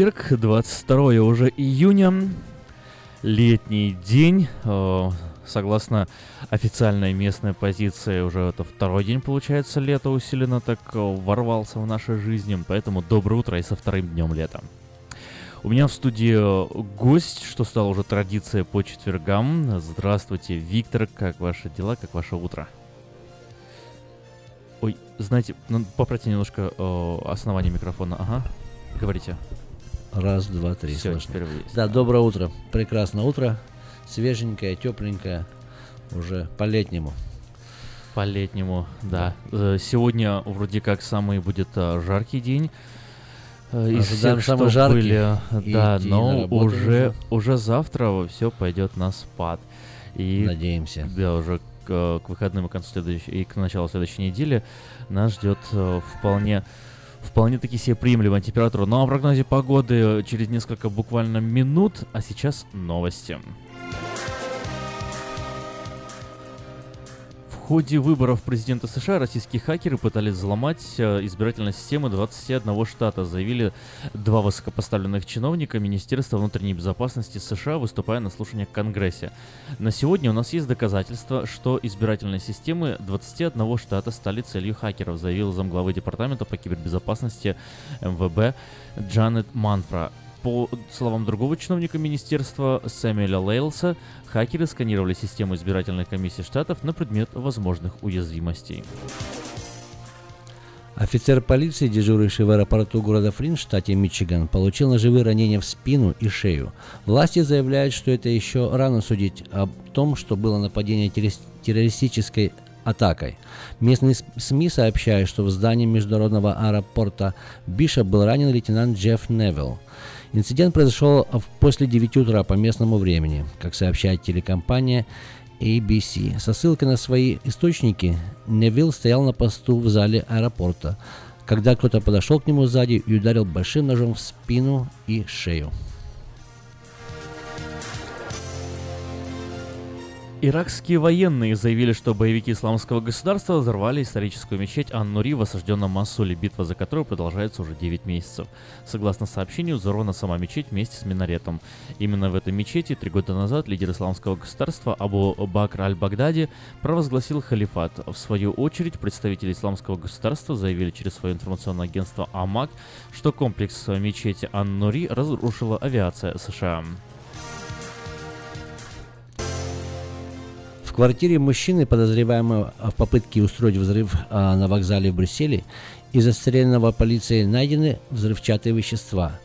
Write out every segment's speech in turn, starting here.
Четверг, 22 уже июня, летний день. Э, согласно официальной местной позиции, уже это второй день, получается, лето усиленно так э, ворвался в нашей жизни. Поэтому доброе утро и со вторым днем лета. У меня в студии э, гость, что стало уже традицией по четвергам. Здравствуйте, Виктор, как ваши дела, как ваше утро? Ой, знаете, ну, поправьте немножко э, основание микрофона. Ага, говорите. Раз, два, три. Все, слышно. теперь вы есть. Да, доброе утро. Прекрасное утро. Свеженькое, тепленькое. Уже по-летнему. По-летнему, да. Э, Сегодня вроде как самый будет э, жаркий день. э, Из Ожидаем всех, самый что жаркий. были, да, но уже, уже завтра все пойдет на спад. И Надеемся. Да, уже к, к выходным и к концу следующей и к началу следующей недели нас ждет вполне вполне таки себе приемлемая температура. Ну а о прогнозе погоды через несколько буквально минут, а сейчас новости. Ходе выборов президента США российские хакеры пытались взломать э, избирательные системы 21 штата, заявили два высокопоставленных чиновника Министерства внутренней безопасности США, выступая на слушаниях в Конгрессе. На сегодня у нас есть доказательства, что избирательные системы 21 штата стали целью хакеров, заявил замглавы Департамента по кибербезопасности МВБ Джанет Манфра. По словам другого чиновника министерства Сэмюэля Лейлса, хакеры сканировали систему избирательных комиссий штатов на предмет возможных уязвимостей. Офицер полиции, дежуривший в аэропорту города Флинн в штате Мичиган, получил ножевые ранения в спину и шею. Власти заявляют, что это еще рано судить о том, что было нападение террорис- террористической атакой. Местные СМИ сообщают, что в здании международного аэропорта Биша был ранен лейтенант Джефф Невилл. Инцидент произошел после 9 утра по местному времени, как сообщает телекомпания ABC. Со ссылкой на свои источники, Невилл стоял на посту в зале аэропорта, когда кто-то подошел к нему сзади и ударил большим ножом в спину и шею. Иракские военные заявили, что боевики исламского государства взорвали историческую мечеть Ан-Нури в осажденном Масуле, битва за которую продолжается уже 9 месяцев. Согласно сообщению, взорвана сама мечеть вместе с минаретом. Именно в этой мечети три года назад лидер исламского государства Абу Бакр аль-Багдади провозгласил халифат. В свою очередь, представители исламского государства заявили через свое информационное агентство АМАК, что комплекс мечети Ан-Нури разрушила авиация США. В квартире мужчины, подозреваемого в попытке устроить взрыв а, на вокзале в Брюсселе, из застреленного полицией найдены взрывчатые вещества,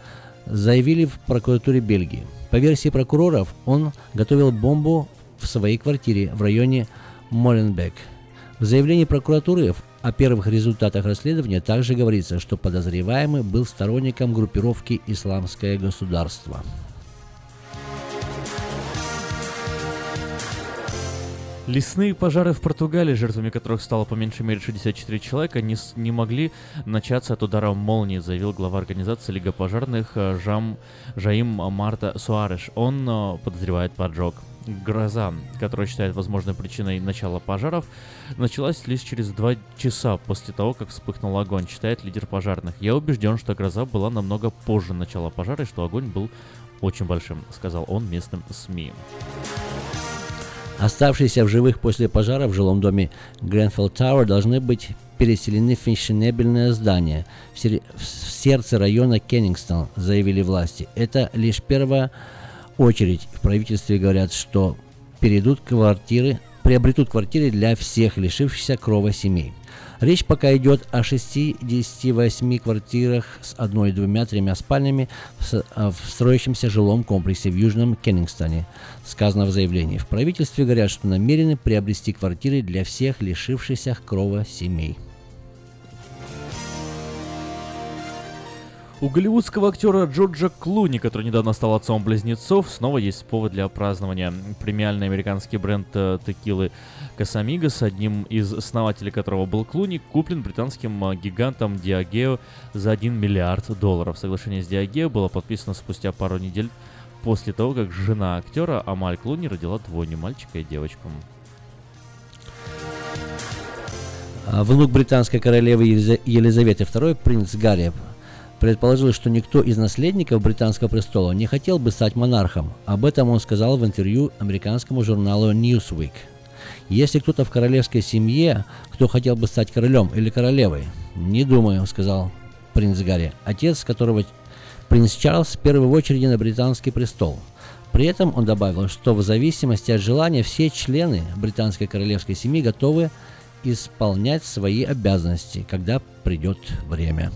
заявили в прокуратуре Бельгии. По версии прокуроров, он готовил бомбу в своей квартире в районе Моленбек. В заявлении прокуратуры о первых результатах расследования также говорится, что подозреваемый был сторонником группировки «Исламское государство». Лесные пожары в Португалии, жертвами которых стало по меньшей мере 64 человека, не, не могли начаться от удара молнии, заявил глава организации Лига пожарных э, Жам, Жаим Марта Суареш. Он э, подозревает поджог. Гроза, которая считает возможной причиной начала пожаров, началась лишь через два часа после того, как вспыхнул огонь, считает лидер пожарных. Я убежден, что гроза была намного позже начала пожара и что огонь был очень большим, сказал он местным СМИ. Оставшиеся в живых после пожара в жилом доме Гренфелл Тауэр должны быть переселены в фешенебельное здание в, в сердце района Кеннингстон, заявили власти. Это лишь первая очередь. В правительстве говорят, что перейдут квартиры, приобретут квартиры для всех лишившихся крова семей. Речь пока идет о 68 квартирах с одной, двумя, тремя спальнями а, в строящемся жилом комплексе в Южном Кеннингстоне, сказано в заявлении. В правительстве говорят, что намерены приобрести квартиры для всех лишившихся крова семей. У голливудского актера Джорджа Клуни, который недавно стал отцом близнецов, снова есть повод для празднования. Премиальный американский бренд э, текилы Касамигос, одним из основателей которого был Клуни, куплен британским э, гигантом Diageo за 1 миллиард долларов. Соглашение с Diageo было подписано спустя пару недель после того, как жена актера Амаль Клуни родила двойню мальчика и девочку. А Внук британской королевы Елиза- Елизаветы II, принц Гарри, Предположилось, что никто из наследников британского престола не хотел бы стать монархом. Об этом он сказал в интервью американскому журналу Newsweek. Если кто-то в королевской семье, кто хотел бы стать королем или королевой, не думаю, сказал принц Гарри, отец которого принц Чарльз в первую очередь на британский престол. При этом он добавил, что в зависимости от желания все члены британской королевской семьи готовы исполнять свои обязанности, когда придет время.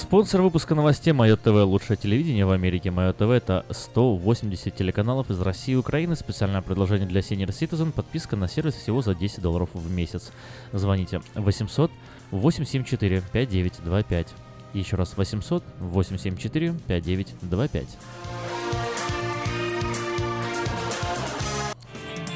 Спонсор выпуска новостей Майо ТВ. Лучшее телевидение в Америке. Майо ТВ это 180 телеканалов из России и Украины. Специальное предложение для Senior Citizen. Подписка на сервис всего за 10 долларов в месяц. Звоните 800 874 5925. Еще раз 800 874 5925.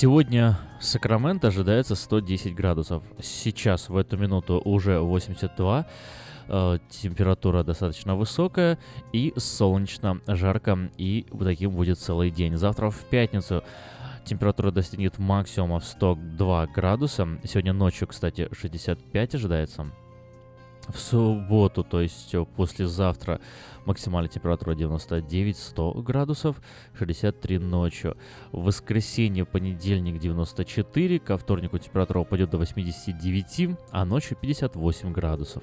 Сегодня в Сакраменто ожидается 110 градусов. Сейчас в эту минуту уже 82. Э, температура достаточно высокая и солнечно, жарко, и таким будет целый день. Завтра в пятницу температура достигнет максимума в 102 градуса. Сегодня ночью, кстати, 65 ожидается. В субботу, то есть послезавтра, Максимальная температура 99-100 градусов, 63 ночью. В воскресенье, понедельник 94, ко вторнику температура упадет до 89, а ночью 58 градусов.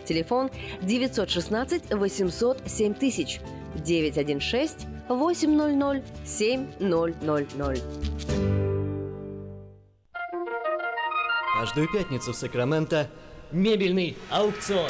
Телефон 916 800 7000 916 800 7000. Каждую пятницу в Сакраменто мебельный аукцион.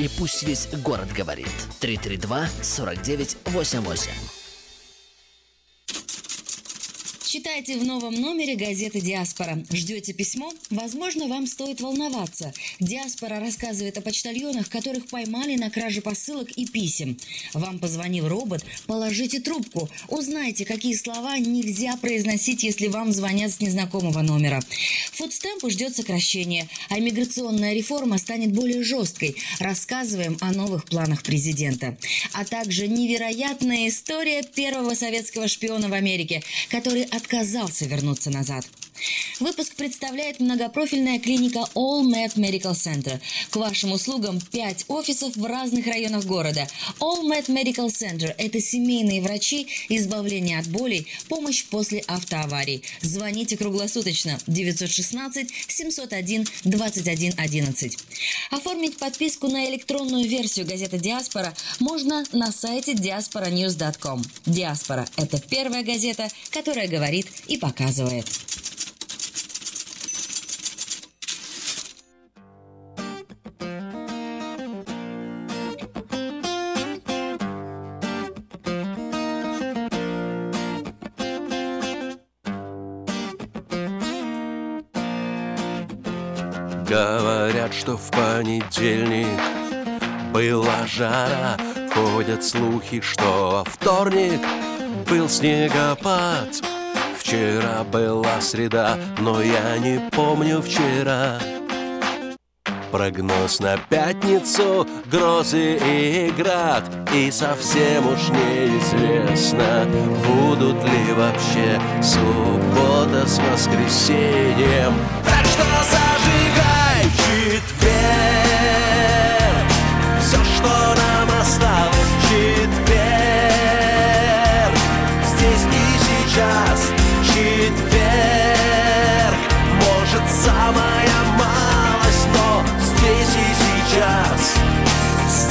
И пусть весь город говорит. 332 49 88. Читайте в новом номере газеты «Диаспора». Ждете письмо? Возможно, вам стоит волноваться. «Диаспора» рассказывает о почтальонах, которых поймали на краже посылок и писем. Вам позвонил робот? Положите трубку. Узнайте, какие слова нельзя произносить, если вам звонят с незнакомого номера. Фудстемпу ждет сокращение, а миграционная реформа станет более жесткой. Рассказываем о новых планах президента. А также невероятная история первого советского шпиона в Америке, который отказался вернуться назад. Выпуск представляет многопрофильная клиника All Med Medical Center. К вашим услугам 5 офисов в разных районах города. All Med Medical Center – это семейные врачи, избавление от болей, помощь после автоаварий. Звоните круглосуточно 916 701 21 11. Оформить подписку на электронную версию газеты «Диаспора» можно на сайте diasporanews.com. «Диаспора» – это первая газета, которая говорит и показывает. Говорят, что в понедельник была жара. Ходят слухи, что во вторник был снегопад. Вчера была среда, но я не помню вчера. Прогноз на пятницу, грозы и град. И совсем уж неизвестно, будут ли вообще суббота с воскресеньем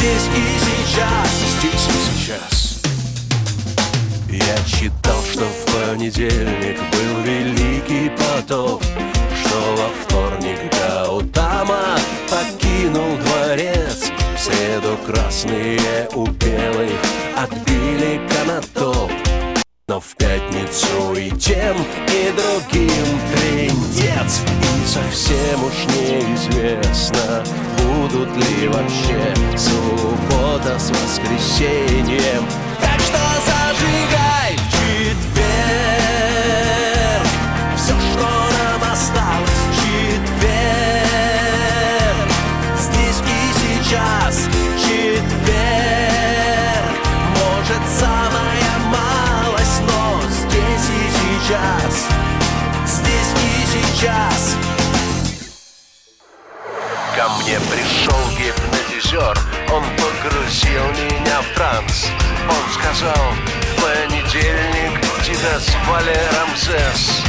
Здесь и сейчас, здесь и сейчас. Я читал, что в понедельник был великий потоп Что во вторник Гаутама покинул дворец. В среду красные у белых отбили канатоп но в пятницу и тем, и другим трендец. И совсем уж неизвестно, будут ли вообще суббота с воскресеньем. Так что зажигай сейчас. Здесь и сейчас. Ко мне пришел гипнотизер. Он погрузил меня в транс. Он сказал В понедельник тебя звали Рамзес.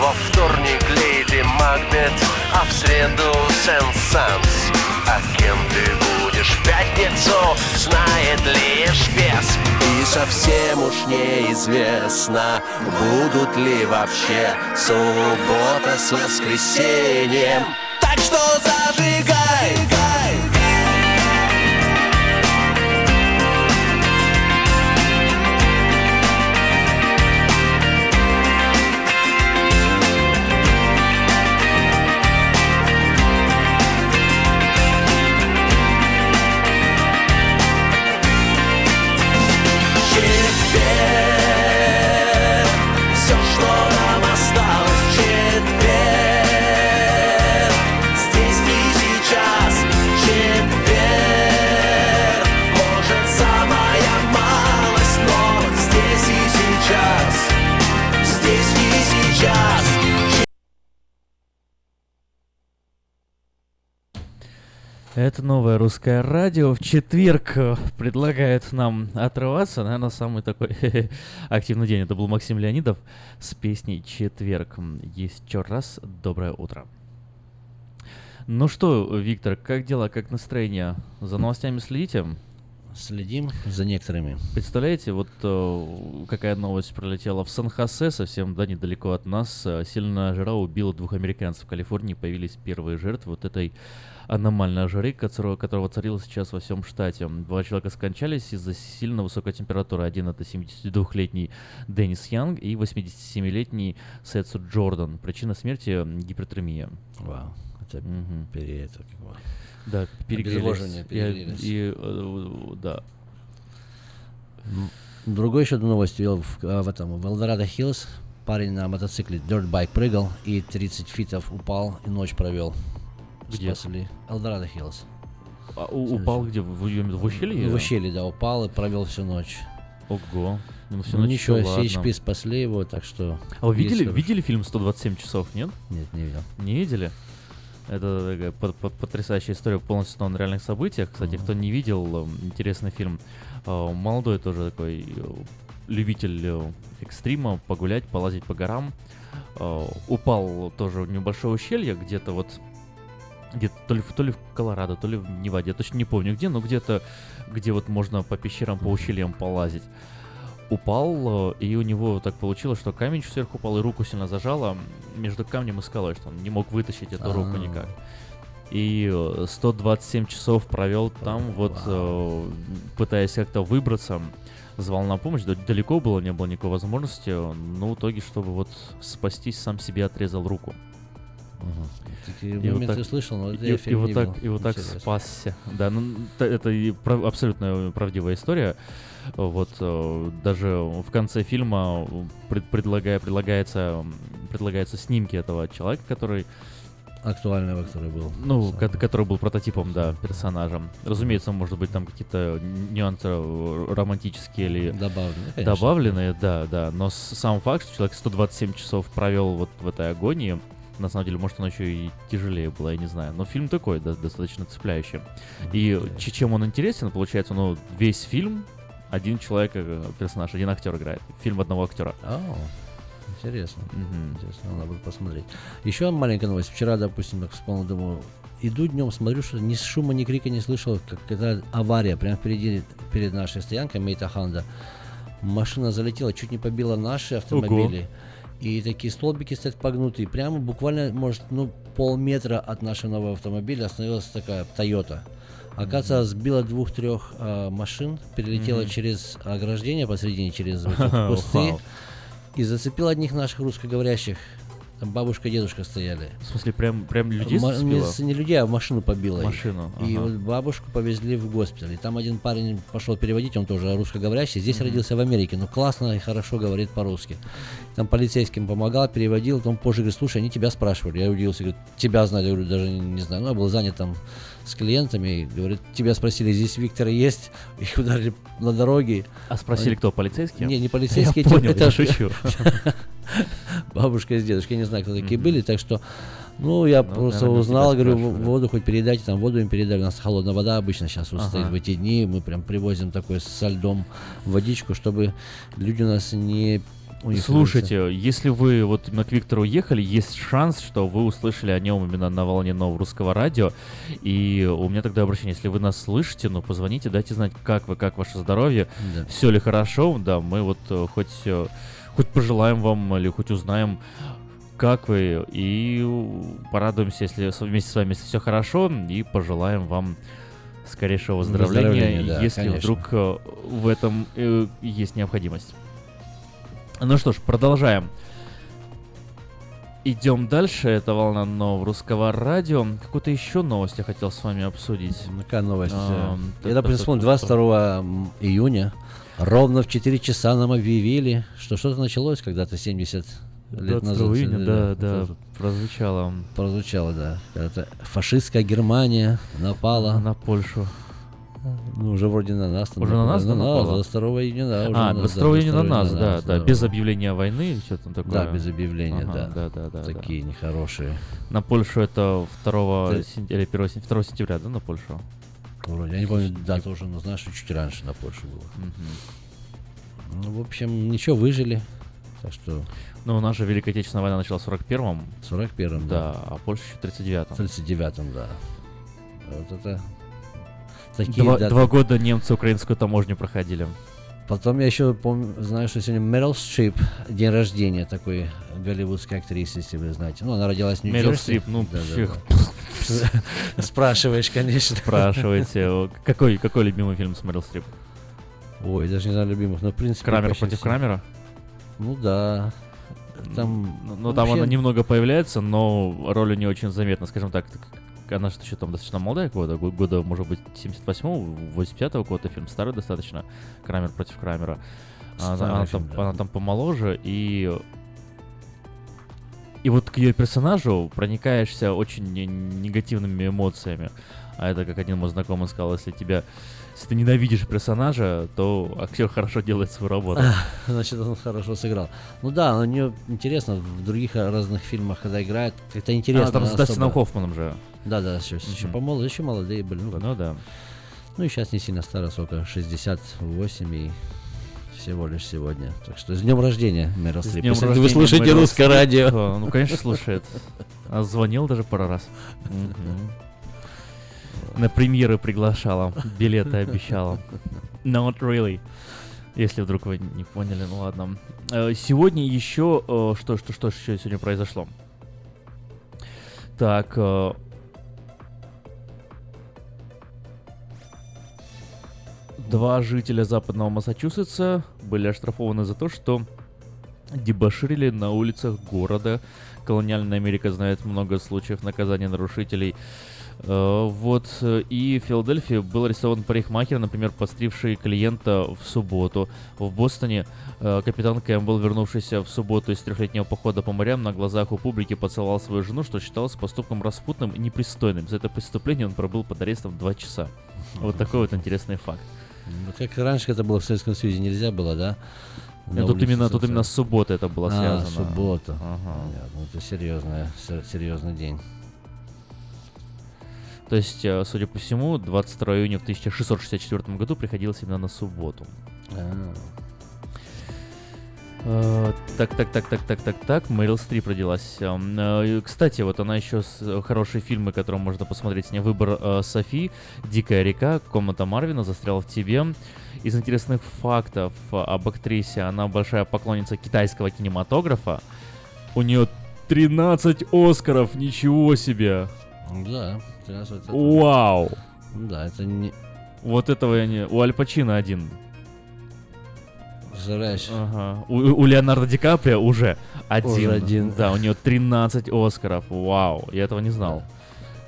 Во вторник Леди Макбет А в среду Сен-Санс. А кем ты будешь в пятницу Знает лишь бес И совсем уж неизвестно Будут ли вообще Суббота с воскресеньем. Так что зажигай Это новое русское радио в четверг э, предлагает нам отрываться. Наверное, самый такой активный день. Это был Максим Леонидов с песней «Четверг». Еще раз доброе утро. Ну что, Виктор, как дела, как настроение? За новостями следите? Следим за некоторыми. Представляете, вот э, какая новость пролетела в Сан-Хосе, совсем да, недалеко от нас. Э, сильная жара убила двух американцев. В Калифорнии появились первые жертвы вот этой аномальной жары, которого, которого царила сейчас во всем штате. Два человека скончались из-за сильно высокой температуры. Один это 72-летний Деннис Янг и 87-летний Сетсу Джордан. Причина смерти – гипертермия. Вау. Это угу. пере, это, да, перегрелись. перегрелись. И, и, э, да. Другой еще новость вел в, э, в этом, в Элдорадо Хиллз. Парень на мотоцикле Dirt Bike прыгал и 30 фитов упал и ночь провел. Где? Спасли. Элдорадо Хиллз. А, у, упал где? В, в, в ущелье? В ущелье, да, упал и провел всю ночь. Ого. Ну, всю ну ночь ничего, CHP спасли его, так что... А вы видели, видели фильм «127 часов», нет? Нет, не видел. Не видели? Это такая под, под, потрясающая история полностью на реальных событиях. Кстати, mm-hmm. кто не видел, эм, интересный фильм. Э, молодой тоже такой э, любитель э, экстрима, погулять, полазить по горам. Упал тоже в небольшое ущелье, где-то вот где-то то ли, то ли в Колорадо, то ли в Неваде, я точно не помню где, но где-то, где вот можно по пещерам, по ущельям полазить упал, э, и у него так получилось, что камень сверху упал, и руку сильно зажало между камнем и скалой, что он не мог вытащить эту руку А-а-а. никак. И 127 часов провел там, вот э, пытаясь как-то выбраться, звал на помощь, далеко было, не было никакой возможности, но в итоге, чтобы вот спастись, сам себе отрезал руку. Такие и вот так, слышал, но и, и, вот так, и вот так спасся. Да, ну это и прав, абсолютно правдивая история. Вот э, даже в конце фильма пред, предлагая, предлагается, предлагаются снимки этого человека, который актуального, который был. Ну, ко- который был прототипом, да, персонажем. Разумеется, может быть, там какие-то нюансы романтические или добавленные, добавленные, да, да. Но сам факт, что человек 127 часов провел вот в этой агонии, на самом деле, может, он еще и тяжелее было, я не знаю. Но фильм такой, да, достаточно цепляющий. И чем он интересен, получается, ну, весь фильм один человек, э, персонаж, один актер играет. Фильм одного актера. Oh. Интересно. Mm-hmm. Интересно, надо будет посмотреть. Еще маленькая новость. Вчера, допустим, так вспомнил, думаю, иду днем, смотрю, что ни шума, ни крика не слышал, как это авария прямо впереди, перед нашей стоянкой Мейта Ханда. Машина залетела, чуть не побила наши автомобили. Ого. И такие столбики стоят погнутые. Прямо буквально, может, ну, полметра от нашего нового автомобиля остановилась такая Toyota. Оказывается, сбила двух-трех э, машин, перелетела mm-hmm. через ограждение посередине, через вот кусты wow. и зацепила одних наших русскоговорящих. Там бабушка и дедушка стояли. В смысле, прям, прям людей Ма- не, не людей, а машину побила. Машину. Их. Ага. И вот бабушку повезли в госпиталь. И там один парень пошел переводить, он тоже русскоговорящий. Здесь mm-hmm. родился в Америке, но классно и хорошо говорит по-русски. Там полицейским помогал, переводил. Потом позже говорит, слушай, они тебя спрашивали. Я удивился, говорит, тебя знали, я говорю, даже не знаю. Ну, я был занят там с клиентами, и говорит, тебя спросили, здесь Виктор есть, их ударили на дороге. А спросили кто, полицейские? Не, не полицейские, я понял, это шучу. Бабушка с дедушкой, я не знаю, кто такие были, так что ну, я ну, просто наверное, узнал, говорю, воду хоть передайте, там воду им передали, у нас холодная вода обычно сейчас вот ага. стоит в эти дни, мы прям привозим такой со льдом водичку, чтобы люди у нас не Слушайте, если вы вот на к Виктору ехали, есть шанс, что вы услышали о нем именно на волне нового русского радио. И у меня тогда обращение, если вы нас слышите, ну позвоните, дайте знать, как вы, как ваше здоровье, да. все ли хорошо, да, мы вот э, хоть, э, хоть пожелаем вам или хоть узнаем, как вы, и порадуемся, если вместе с вами, если все хорошо, и пожелаем вам скорейшего выздоровления, выздоровления да, если конечно. вдруг э, в этом есть необходимость. Ну что ж, продолжаем. Идем дальше. Это волна нового русского радио. Какую-то еще новость я хотел с вами обсудить. Какая новость? А, допустим, вспомнил, 22 июня ровно в 4 часа нам объявили, что что-то началось когда-то 70 лет назад. июня, да, да, да, прозвучало. Прозвучало, да. Это фашистская Германия напала. На Польшу. Ну, уже вроде на нас. Уже на нас на нас, напало? 22 июня, да. А, на- 22 да, июня на нас, да, да, без да. объявления войны, что там такое. Да, без объявления, да. Да, да, да. да. Такие нехорошие. На Польшу это 2 Ты- сентя- или 1 сентября, 2 сентября, да, на Польшу? Вроде, я не помню, дата уже, но знаешь, чуть раньше на Польшу было. Ну, в общем, ничего, выжили. Так что Ну, же Великая Отечественная война началась в 41-м. в 41-м, Да, а Польша еще в 39-м. В 39-м, да. Вот это... Такие Два, даты. два года немцы украинскую таможню проходили. Потом я еще помню, знаю, что сегодня Мэрил Стрип, день рождения такой голливудской актрисы, если вы знаете. Ну, она родилась в Мэрил Нью-Джерси. Стрип, ну, Да, да, да. Спрашиваешь, конечно. Спрашиваете, какой, какой любимый фильм с Мэрил Стрип? Ой, даже не знаю любимых, но в принципе... Крамер против все. Крамера? Ну да. Там... Ну, ну, там вообще- она немного появляется, но роль у нее очень заметна, скажем так. Она же еще там достаточно молодая года, го- года, может быть, 78-го, 85-го года фильм, старый достаточно, Крамер против Крамера. Она, она фильм, там, да. она там помоложе, и... И вот к ее персонажу проникаешься очень не- негативными эмоциями. А это, как один мой знакомый сказал, если тебя... Если ты ненавидишь персонажа, то актер хорошо делает свою работу. Значит, он хорошо сыграл. Ну да, у нее интересно, в других разных фильмах, когда играет, это интересно. А, там с. Дастином Хоффманом же. Да, да, еще, еще Мгм. помоложе, еще молодые были. Ну. Ну да. Ну и сейчас не сильно старо, сколько, 68 и всего лишь сегодня. Так что с днем рождения, Мэрил Стрип. днем Если вы рождения, слушаете Мэрил русское радио. Ну, конечно, слушает. А звонил даже пару раз. На премьеры приглашала, билеты обещала. Not really. Если вдруг вы не поняли, ну ладно. Э, Сегодня еще э, что, что, что еще сегодня произошло? Так, э, два жителя западного Массачусетса были оштрафованы за то, что дебоширили на улицах города. Колониальная Америка знает много случаев наказания нарушителей. Э, Вот, э, и в Филадельфии был арестован парикмахер, например, постривший клиента в субботу. В Бостоне э, капитан Кэмпбелл, вернувшийся в субботу из трехлетнего похода по морям, на глазах у публики поцеловал свою жену, что считалось поступком распутным и непристойным. За это преступление он пробыл под арестом два часа. Вот такой вот интересный факт. Ну, как раньше это было в Советском Союзе, нельзя было, да? На тут именно, тут именно с субботы это было А, связано. суббота. Ага. Понятно, это серьезная, се- серьезный день. То есть, э, судя по всему, 22 июня в 1664 году приходилось именно на субботу. А. Э, Так, так, так, так, так, так, так. Мэрил Стрип родилась. Эм, э, Кстати, вот она еще с хорошие фильмы, которые можно посмотреть с ней. Выбор Софи, Дикая река, Комната Марвина, Застрял в тебе. Из интересных фактов об актрисе, она большая поклонница китайского кинематографа. У нее 13 Оскаров, ничего себе! Да, сейчас вот это- Вау! Да, это не... Вот этого я не... У Аль Пачино один. Представляешь? Ага. У, у Леонардо Ди Каприо уже один. Уже один. Да, у него 13 Оскаров. Вау, я этого не знал.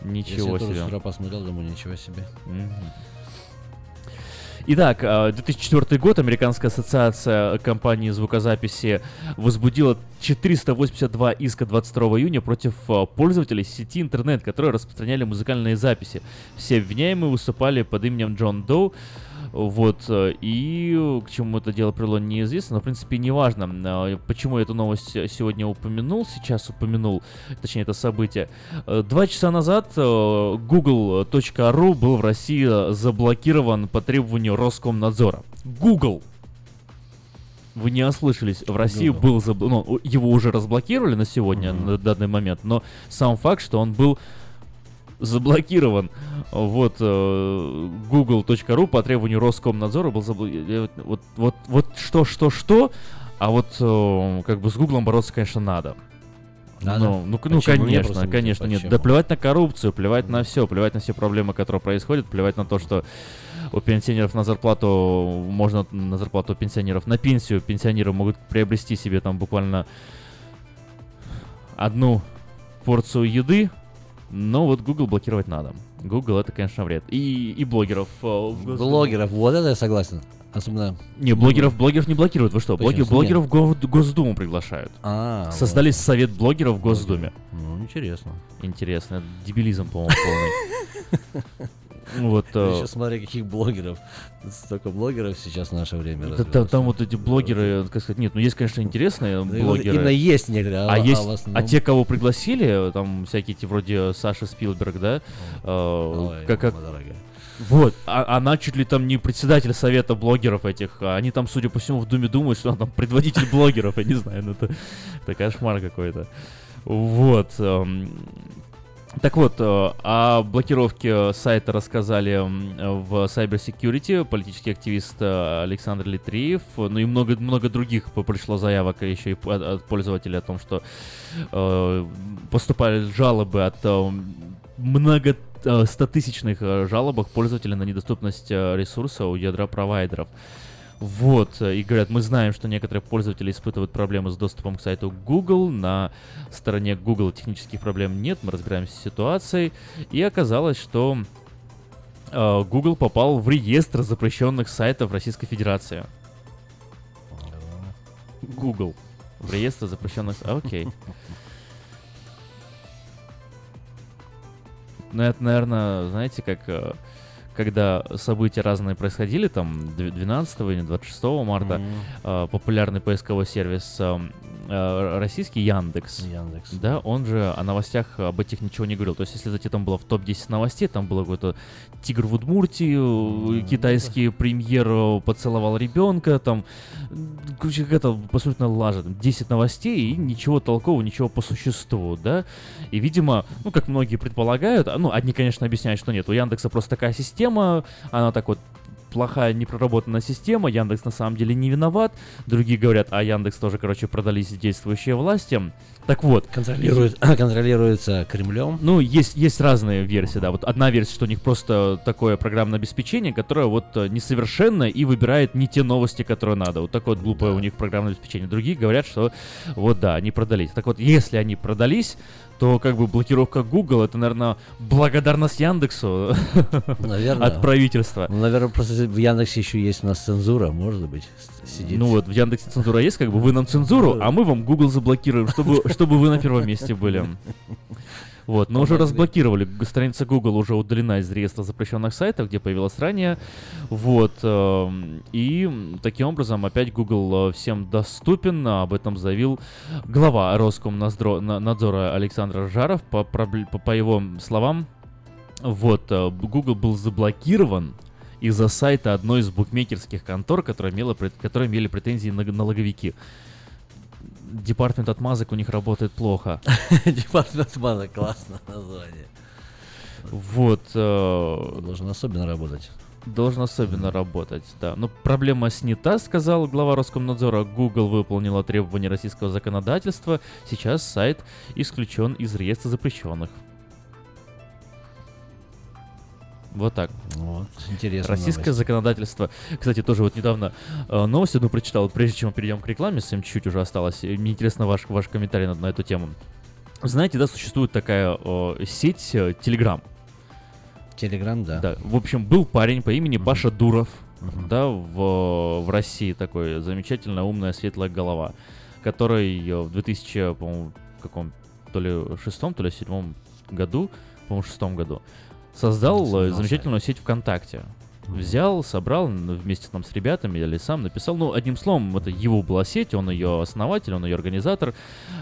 Ничего Если я тоже себе. утра посмотрел, думаю, ничего себе. Мгм. Итак, а, 2004 год Американская ассоциация компаний звукозаписи возбудила 482 иска 22 июня против а, пользователей сети интернет, которые распространяли музыкальные записи. Все обвиняемые выступали под именем Джон Доу. Вот, э, и к чему это дело привело, неизвестно, но, в принципе, неважно. А, Почему я эту новость сегодня упомянул, сейчас упомянул, точнее, это событие. Э, Два часа назад э, google.ru был в России заблокирован по требованию Роскомнадзора. Google! Вы не ослышались, в России Google. был заб- ну, его уже разблокировали на сегодня, на данный момент, но сам факт, что он был заблокирован. Вот э, google.ru по требованию Роскомнадзора был заблокирован. Вот, вот, вот что, что, что, а вот э, как бы с Гуглом бороться, конечно, надо. Надо? Ну, ну, ну, Почему? Конечно, просто конечно, интересно, нет. Да почему? плевать на коррупцию, плевать на все, плевать на все проблемы, которые происходят, плевать на то, что у пенсионеров на зарплату можно на зарплату пенсионеров, на пенсию пенсионеры могут приобрести себе там буквально одну порцию еды, но вот Google блокировать надо. Google это, конечно, вред. И, и блогеров. э. Блогеров, вот это я согласен. Особенно... Не, блогеров, блогеров не блокируют, вы что? Блоги- блогеров в Го- Госдуму приглашают. А, Создали совет блогеров в Госдуме. Ну, интересно. Интересно, это дебилизм, по-моему, полный. Вот, э, Еще смотри, каких блогеров. Столько блогеров сейчас в наше время развелось. там, там вот эти блогеры, как сказать, нет, ну есть, конечно, интересные Ну, блогеры. именно есть некоторые, а- а, а есть, а основном- те, кого пригласили, там всякие эти вроде Саши Спилберг, да, Ой, как, как- дорогая. вот, а- она чуть ли там не председатель совета блогеров этих, а они там, судя по всему, в Думе думают, что она там предводитель блогеров, я не знаю, ну это, это кошмар какой-то. Вот. Так вот, э, о блокировке сайта рассказали в Cyber Security политический активист э, Александр Литреев, ну и много, много других пришло заявок еще и от, пользователей о том, что э, поступали жалобы от много стотысячных жалобах пользователей на недоступность ресурса у ядра провайдеров. Вот, э, и говорят, мы знаем, что некоторые пользователи испытывают проблемы с доступом к сайту Google. На стороне Google технических проблем нет, мы разбираемся с ситуацией. И оказалось, что э, Google попал в реестр запрещенных сайтов Российской Федерации. Google. В реестр запрещенных... Окей. Ну, это, наверное, знаете, как э, когда события разные происходили, там, дв- 12 или 26 марта, Мгм. э, популярный поисковой сервис э, российский Яндекс. Яндекс. Да, он же о новостях об этих ничего не говорил. То есть, если зайти там было в топ-10 новостей, там было какой-то тигр в Удмуртии, э, китайский премьер э, поцеловал ребенка, там, короче, какая-то абсолютно лажа. Там 10 новостей и ничего толкового, ничего по существу, да. И, видимо, ну, как многие предполагают, а, ну, одни, конечно, объясняют, что нет, у Яндекса просто такая система, она так вот плохая непроработанная система, Яндекс на самом деле не виноват. Другие говорят, а Яндекс тоже, короче, продались действующие власти. Так вот. Контролирует, контролируется Кремлем. Ну, есть, есть разные версии, да. Вот одна версия, что у них просто такое программное обеспечение, которое вот э, несовершенно и выбирает не те новости, которые надо. Вот такое вот глупое у них программное обеспечение. Другие говорят, что вот да, они продались. Так вот, если они продались, то как бы блокировка Google это, наверное, благодарность Яндексу Наверное. от правительства. Ну, наверное, просто в Яндексе еще есть у нас цензура, может быть, сидит. Ну вот, в Яндексе цензура есть, как бы вы нам цензуру, а мы вам Google заблокируем, чтобы, чтобы вы на первом месте были. Вот, но уже разблокировали. Страница Google уже удалена из реестра запрещенных сайтов, где появилась ранее. Вот. эм, И таким образом опять Google э, всем доступен. Об этом заявил глава Роскомнадзора Александр Жаров. По, по- по его словам, вот, э, Google был заблокирован из-за сайта одной из букмекерских контор, которая имела, которые имели претензии на налоговики. Департамент отмазок у них работает плохо. Департамент отмазок, классно название. Вот. э, Должен особенно работать. Должен особенно работать, да. Но проблема снята, сказал глава Роскомнадзора. Google выполнила требования российского законодательства. Сейчас сайт исключен из реестра запрещенных. Вот так. Вот, интересная Российское новость. законодательство. Кстати, тоже вот недавно э, новость одну прочитал, прежде чем мы перейдем к рекламе, совсем чуть-чуть уже осталось. Мне интересно ваш, ваш комментарий на, на эту тему. Знаете, да, существует такая э, сеть э, Telegram. Телеграм, да. Да. В общем, был парень по имени Паша Дуров, да, в, в России такой замечательная, умная, светлая голова, который э, в 2000, по-моему, каком то ли шестом, то ли седьмом году, по-моему, шестом году, э, Создал замечательную сеть ВКонтакте. Взял, собрал н- вместе там с ребятами или сам написал. Ну, одним словом, это его была сеть, он ее основатель, он ее организатор.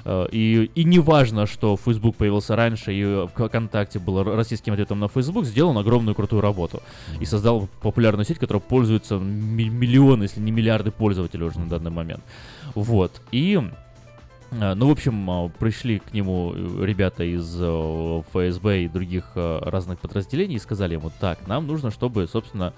Э, И, и не важно, что Facebook появился раньше, и ВКонтакте был российским ответом на Facebook, сделал огромную крутую работу. И создал популярную сеть, которая пользуется ми- миллионы, если не миллиарды пользователей уже на данный момент. Вот. И э, ну, в общем, э, пришли к нему э, ребята из э, ФСБ и других э, разных подразделений и сказали ему, так, нам нужно, чтобы, собственно,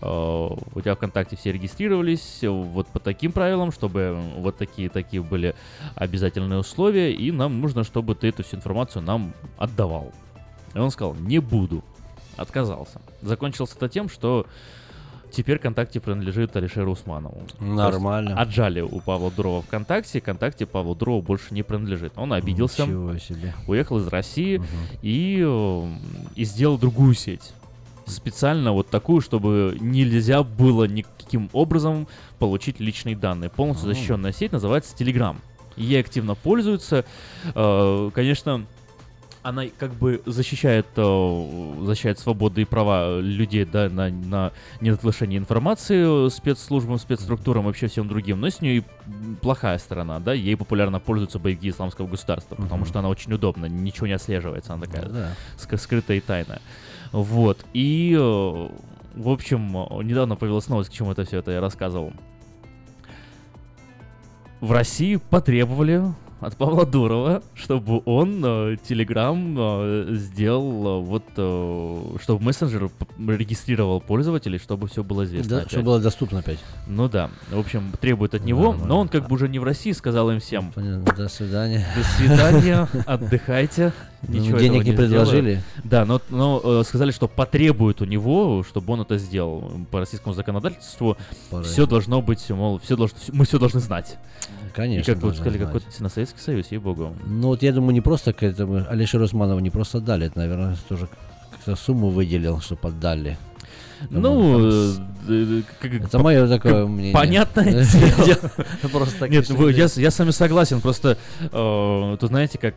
э, у тебя ВКонтакте все регистрировались э, вот по таким правилам, чтобы вот такие-такие были обязательные условия, и нам нужно, чтобы ты эту всю информацию нам отдавал. И он сказал, не буду. Отказался. Закончился это тем, что теперь ВКонтакте принадлежит Алишеру Усманову. Нормально. Отжали у Павла Дурова ВКонтакте, ВКонтакте Павлу Дурову больше не принадлежит. Он обиделся, Ничего себе. уехал из России и, э, и сделал другую сеть. Специально вот такую, чтобы нельзя было никаким образом получить личные данные. Полностью защищенная сеть называется Telegram. Ей активно пользуются. Э, Конечно, она как бы защищает, э, защищает свободы и права людей, да, на, на недоглашение информации спецслужбам, спецструктурам, вообще всем другим, но с нее и плохая сторона, да, ей популярно пользуются боевики исламского государства, потому что она очень удобна, ничего не отслеживается, она такая Да. ск- скрытая и тайная. Вот, и, э, в общем, э, недавно появилась новость, к чему это все это я рассказывал. В России потребовали от Павла Дурова, чтобы он э, Telegram э, сделал э, вот, чтобы мессенджер регистрировал пользователей, чтобы все было известно. Да, опять. чтобы было доступно опять. Ну да, в общем, требует от него, но он как бы уже не в России, сказал им всем. Понятно, До свидания. До свидания, отдыхайте. Ну, Ничего денег этого не сделаю. предложили? Да, но, но э, сказали, что потребуют у него, чтобы он это сделал. По российскому законодательству Пора. все должно быть, мол, все должно, мы все должны знать. Конечно, И как должны сказали, какой-то на Советский Союз, ей-богу. Ну вот я думаю, не просто к этому Алишеру Усманову не просто дали, это, наверное, тоже как-то сумму выделил, что поддали. Ну, Думаю, э, э, как- Это мое такое мнение. Понятное дело. Просто Нет, я, с- вами согласен, просто тут знаете, как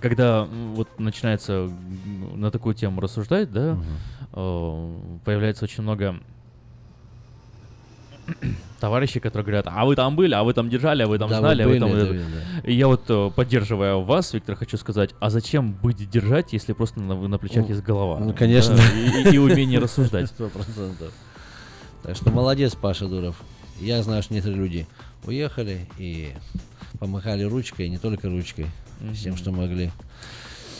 когда вот начинается на такую тему рассуждать, да, э, появляется очень много товарищей, которые говорят, а вы там были, а вы там держали, а вы там Да, вы знали, а вы там... были, это». это видно. И я вот, э, поддерживая вас, Виктор, хочу сказать, а зачем быть держать, если просто на, на плечах Ну, есть голова? ну, конечно. Да, и, и- умение рассуждать. Сто процентов. Так что молодец, Паша Дуров. Я знаю, что некоторые люди уехали и помахали ручкой, не только ручкой, всем, что могли.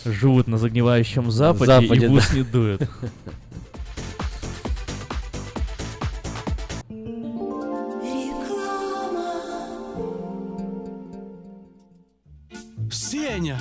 Живут на загнивающем западе, Западе, и в ус да. не дует. Сеня,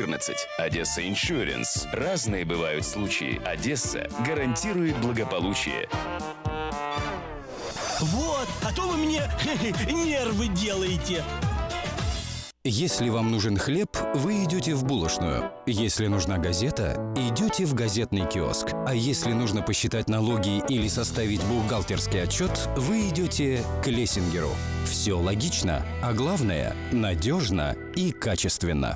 «Одесса Иншуренс». Разные бывают случаи. «Одесса» гарантирует благополучие. Вот, а то вы мне нервы делаете. Если вам нужен хлеб, вы идете в булочную. Если нужна газета, идете в газетный киоск. А если нужно посчитать налоги или составить бухгалтерский отчет, вы идете к Лессингеру. Все логично, а главное – надежно и качественно.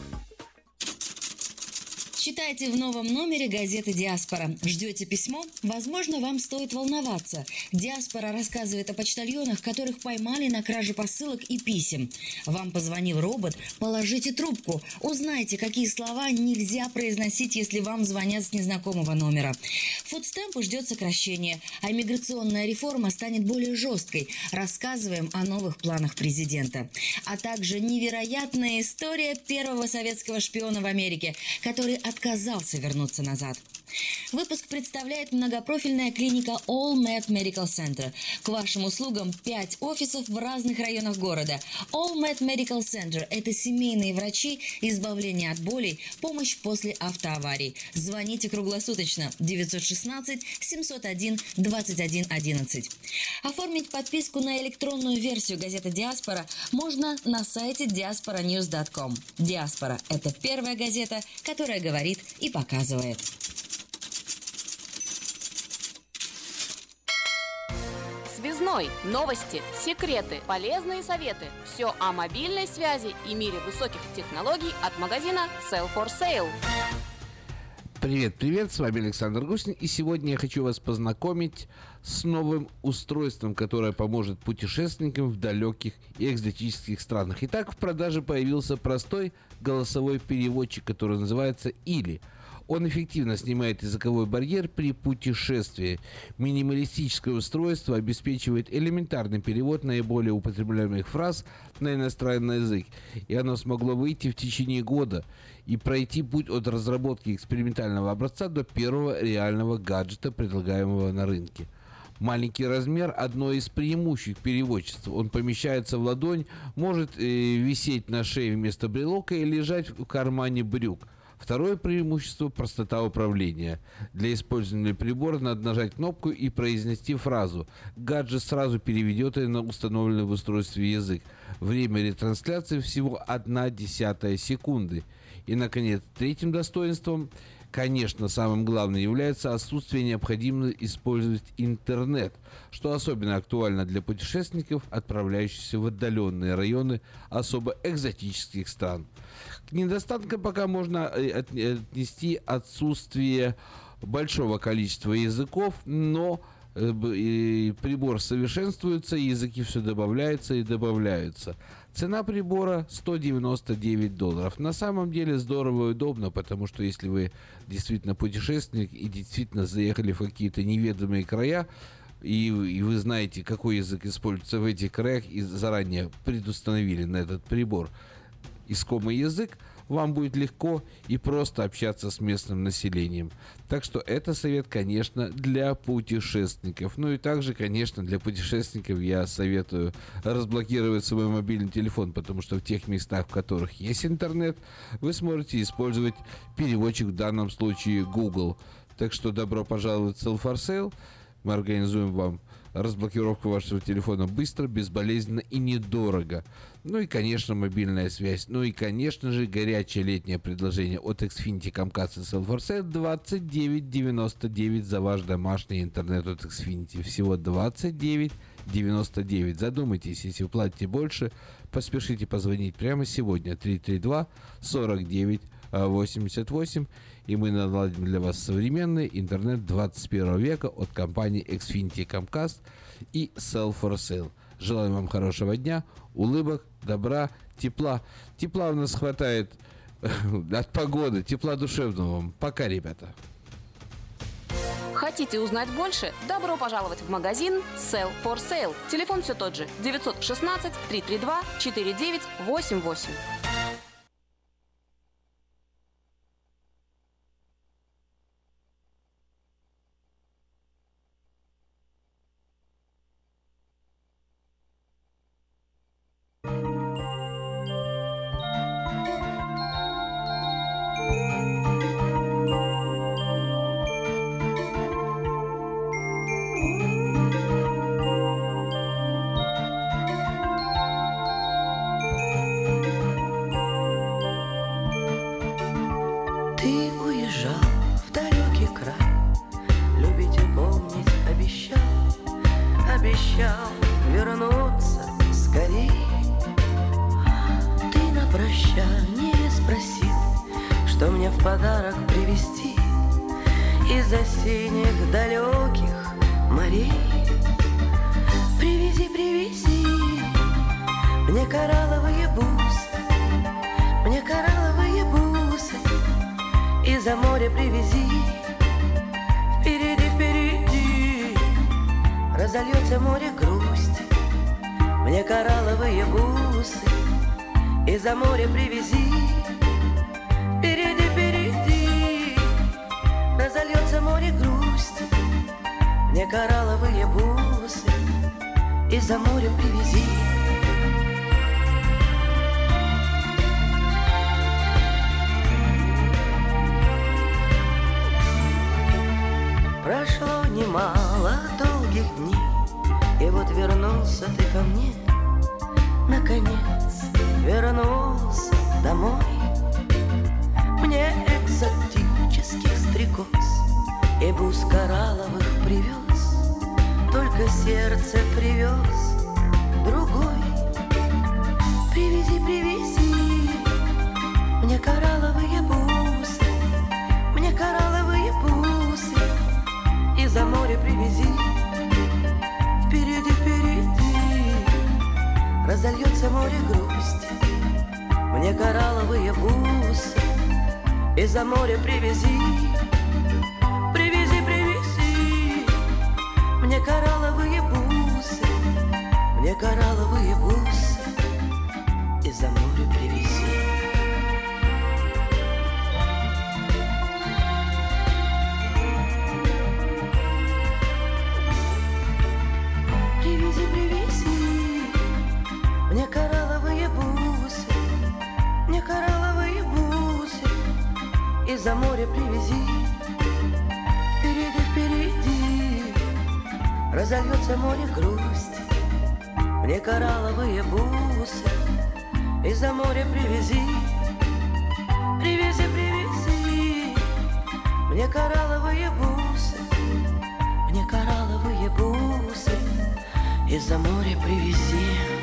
Читайте в новом номере газеты «Диаспора». Ждете письмо? Возможно, вам стоит волноваться. «Диаспора» рассказывает о почтальонах, которых поймали на краже посылок и писем. Вам позвонил робот? Положите трубку. Узнайте, какие слова нельзя произносить, если вам звонят с незнакомого номера. Фудстемпу ждет сокращение, а миграционная реформа станет более жесткой. Рассказываем о новых планах президента. А также невероятная история первого советского шпиона в Америке, который отказался вернуться назад. Выпуск представляет многопрофильная клиника All Med Medical Center. К вашим услугам 5 офисов в разных районах города. All Med Medical Center – это семейные врачи, избавление от болей, помощь после автоаварий. Звоните круглосуточно 916 701 21 11. Оформить подписку на электронную версию газеты «Диаспора» можно на сайте diasporanews.com. «Диаспора» – это первая газета, которая говорит и показывает. Связной. Новости, секреты, полезные советы. Все о мобильной связи и мире высоких технологий от магазина Sell for Sale. Привет, привет, с вами Александр Гусин, и сегодня я хочу вас познакомить с новым устройством, которое поможет путешественникам в далеких и экзотических странах. Итак, в продаже появился простой голосовой переводчик, который называется «Или». Он эффективно снимает языковой барьер при путешествии. Минималистическое устройство обеспечивает элементарный перевод наиболее употребляемых фраз на иностранный язык. И оно смогло выйти в течение года и пройти путь от разработки экспериментального образца до первого реального гаджета, предлагаемого на рынке. Маленький размер – одно из преимуществ переводчества. Он помещается в ладонь, может э, висеть на шее вместо брелока и лежать в кармане брюк – Второе преимущество – простота управления. Для использования прибора надо нажать кнопку и произнести фразу. Гаджет сразу переведет ее на установленный в устройстве язык. Время ретрансляции всего 1 десятая секунды. И, наконец, третьим достоинством – Конечно, самым главным является отсутствие необходимости использовать интернет, что особенно актуально для путешественников, отправляющихся в отдаленные районы особо экзотических стран. К недостаткам пока можно э, отнести отсутствие большого количества языков, но э, прибор совершенствуется, языки все добавляются и добавляются. Цена прибора 199 долларов. На самом деле здорово и удобно, потому что если вы действительно путешественник и действительно заехали в какие-то неведомые края, и, и вы знаете, какой язык используется в этих краях, и заранее предустановили на этот прибор искомый язык, вам будет легко и просто общаться с местным населением. Так что это совет, конечно, для путешественников. Ну и также, конечно, для путешественников я советую разблокировать свой мобильный телефон, потому что в тех местах, в которых есть интернет, вы сможете использовать переводчик в данном случае Google. Так что добро пожаловать в Sell for Sale. Мы организуем вам разблокировку вашего телефона быстро, безболезненно и недорого. Ну и, конечно, мобильная связь. Ну и, конечно же, горячее летнее предложение от Xfinity Comcast и Self4Set 29.99 за ваш домашний интернет от Xfinity. Всего 29.99. Задумайтесь, если вы платите больше, поспешите позвонить прямо сегодня 332 49 88 и мы наладим для вас современный интернет 21 века от компании Xfinity Comcast и Sell for Sale. Желаем вам хорошего дня, улыбок, добра, тепла. Тепла у нас хватает от погоды, тепла душевного. Пока, ребята. Хотите узнать больше? Добро пожаловать в магазин Sell for Sale. Телефон все тот же 916 332 4988. Моря привези. Впереди, впереди Разольется море грусти Мне коралловые бусы Из-за моря привези. Впереди, впереди Разольется море грусти Мне коралловые бусы Из-за моря привези немало долгих дней И вот вернулся ты ко мне Наконец вернулся домой. Мне экзотических стрекоз И бус коралловых привез Только сердце привез другой. Привези, привези Мне коралловые из-за моря привези. Впереди, впереди Разольется море грусти. Мне коралловые бусы Из-за моря привези. Привези, привези. Мне коралловые бусы Мне коралловые бусы привези Впереди, впереди. Разольется море грусти Мне коралловые бусы. Из-за моря привези Привези, привези. Мне коралловые бусы Мне коралловые бусы. Из-за моря привези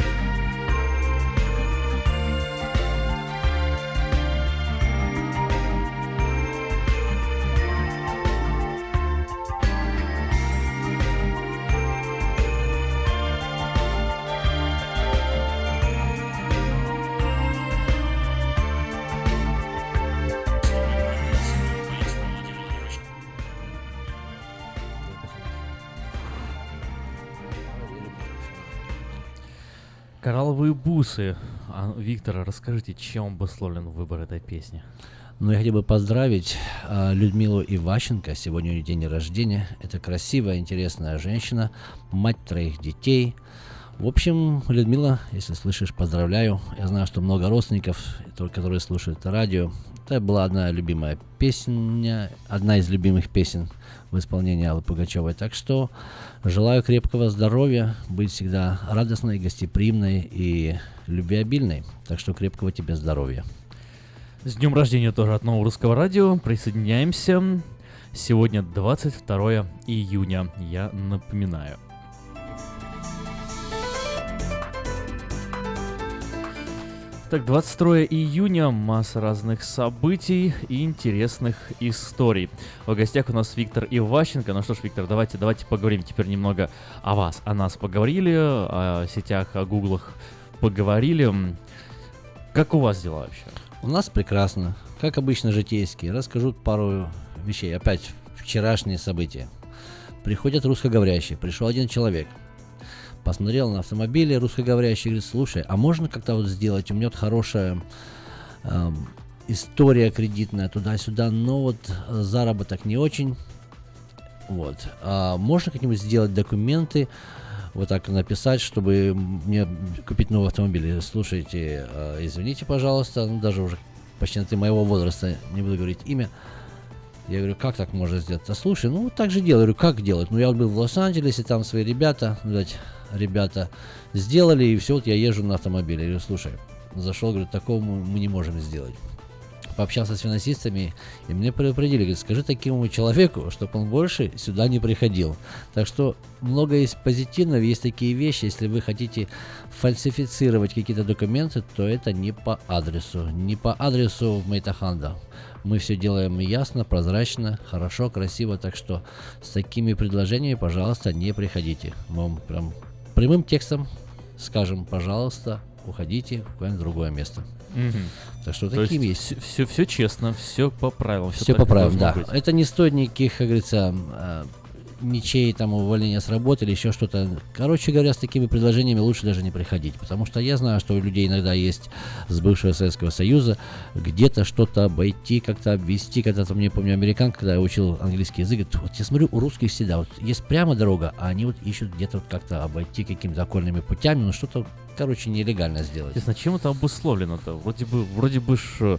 Бусы. А, Виктор, расскажите, чем обусловлен выбор этой песни? Ну, я хотел бы поздравить э, Людмилу Иващенко. Сегодня у нее день рождения. Это красивая, интересная женщина, мать троих детей. В общем, Людмила, если слышишь, поздравляю. Я знаю, что много родственников, которые слушают радио. Это была одна любимая песня, одна из любимых песен в исполнении Аллы Пугачевой. Так что желаю крепкого здоровья, быть всегда радостной, гостеприимной и любвеобильной. Так что крепкого тебе здоровья. С днем рождения тоже от Нового Русского Радио. Присоединяемся. Сегодня 22 июня, я напоминаю. Так, 22 июня, масса разных событий и интересных историй. В гостях у нас Виктор Иващенко. Ну что ж, Виктор, давайте, давайте поговорим теперь немного о вас. О нас поговорили, о сетях, о гуглах поговорили. Как у вас дела вообще? У нас прекрасно. Как обычно, житейские. Расскажу пару вещей. Опять вчерашние события. Приходят русскоговорящие. Пришел один человек. Посмотрел на автомобили русскоговорящий. Говорит, слушай, а можно как-то вот сделать? У меня вот хорошая э, история кредитная туда-сюда, но вот заработок не очень. Вот. А можно как-нибудь сделать документы, вот так написать, чтобы мне купить новый автомобиль. Слушайте, э, извините, пожалуйста, ну, даже уже почти на ты моего возраста, не буду говорить имя. Я говорю, как так можно сделать? А слушай, ну так же делаю. Я говорю, как делать? Ну я вот был в Лос-Анджелесе, там свои ребята, видать, ребята сделали, и все, вот я езжу на автомобиле. Я говорю, слушай, зашел, говорю, такого мы не можем сделать. Пообщался с финансистами, и мне предупредили, говорит, скажи такому человеку, чтобы он больше сюда не приходил. Так что много есть позитивного, есть такие вещи, если вы хотите фальсифицировать какие-то документы, то это не по адресу, не по адресу Мейтаханда. Мы все делаем ясно, прозрачно, хорошо, красиво, так что с такими предложениями, пожалуйста, не приходите. Мы вам прям прямым текстом скажем, пожалуйста, уходите в какое-нибудь другое место. Мгм. Так что То таким есть есть. Все, все честно, все по правилам. Все так по правилам, да. быть. Это не стоит никаких, как говорится, а, ничей там увольнения с работы или еще что-то. Короче говоря, с такими предложениями лучше даже не приходить, потому что я знаю, что у людей иногда есть с бывшего Советского Союза где-то что-то обойти, как-то обвести. Когда-то мне помню американка, когда я учил английский язык, говорит, вот я смотрю, у русских всегда вот есть прямо дорога, а они вот ищут где-то вот как-то обойти какими-то окольными путями, ну что-то, короче, нелегально сделать. Интересно, чем это обусловлено-то? Вроде бы, вроде бы ж, э,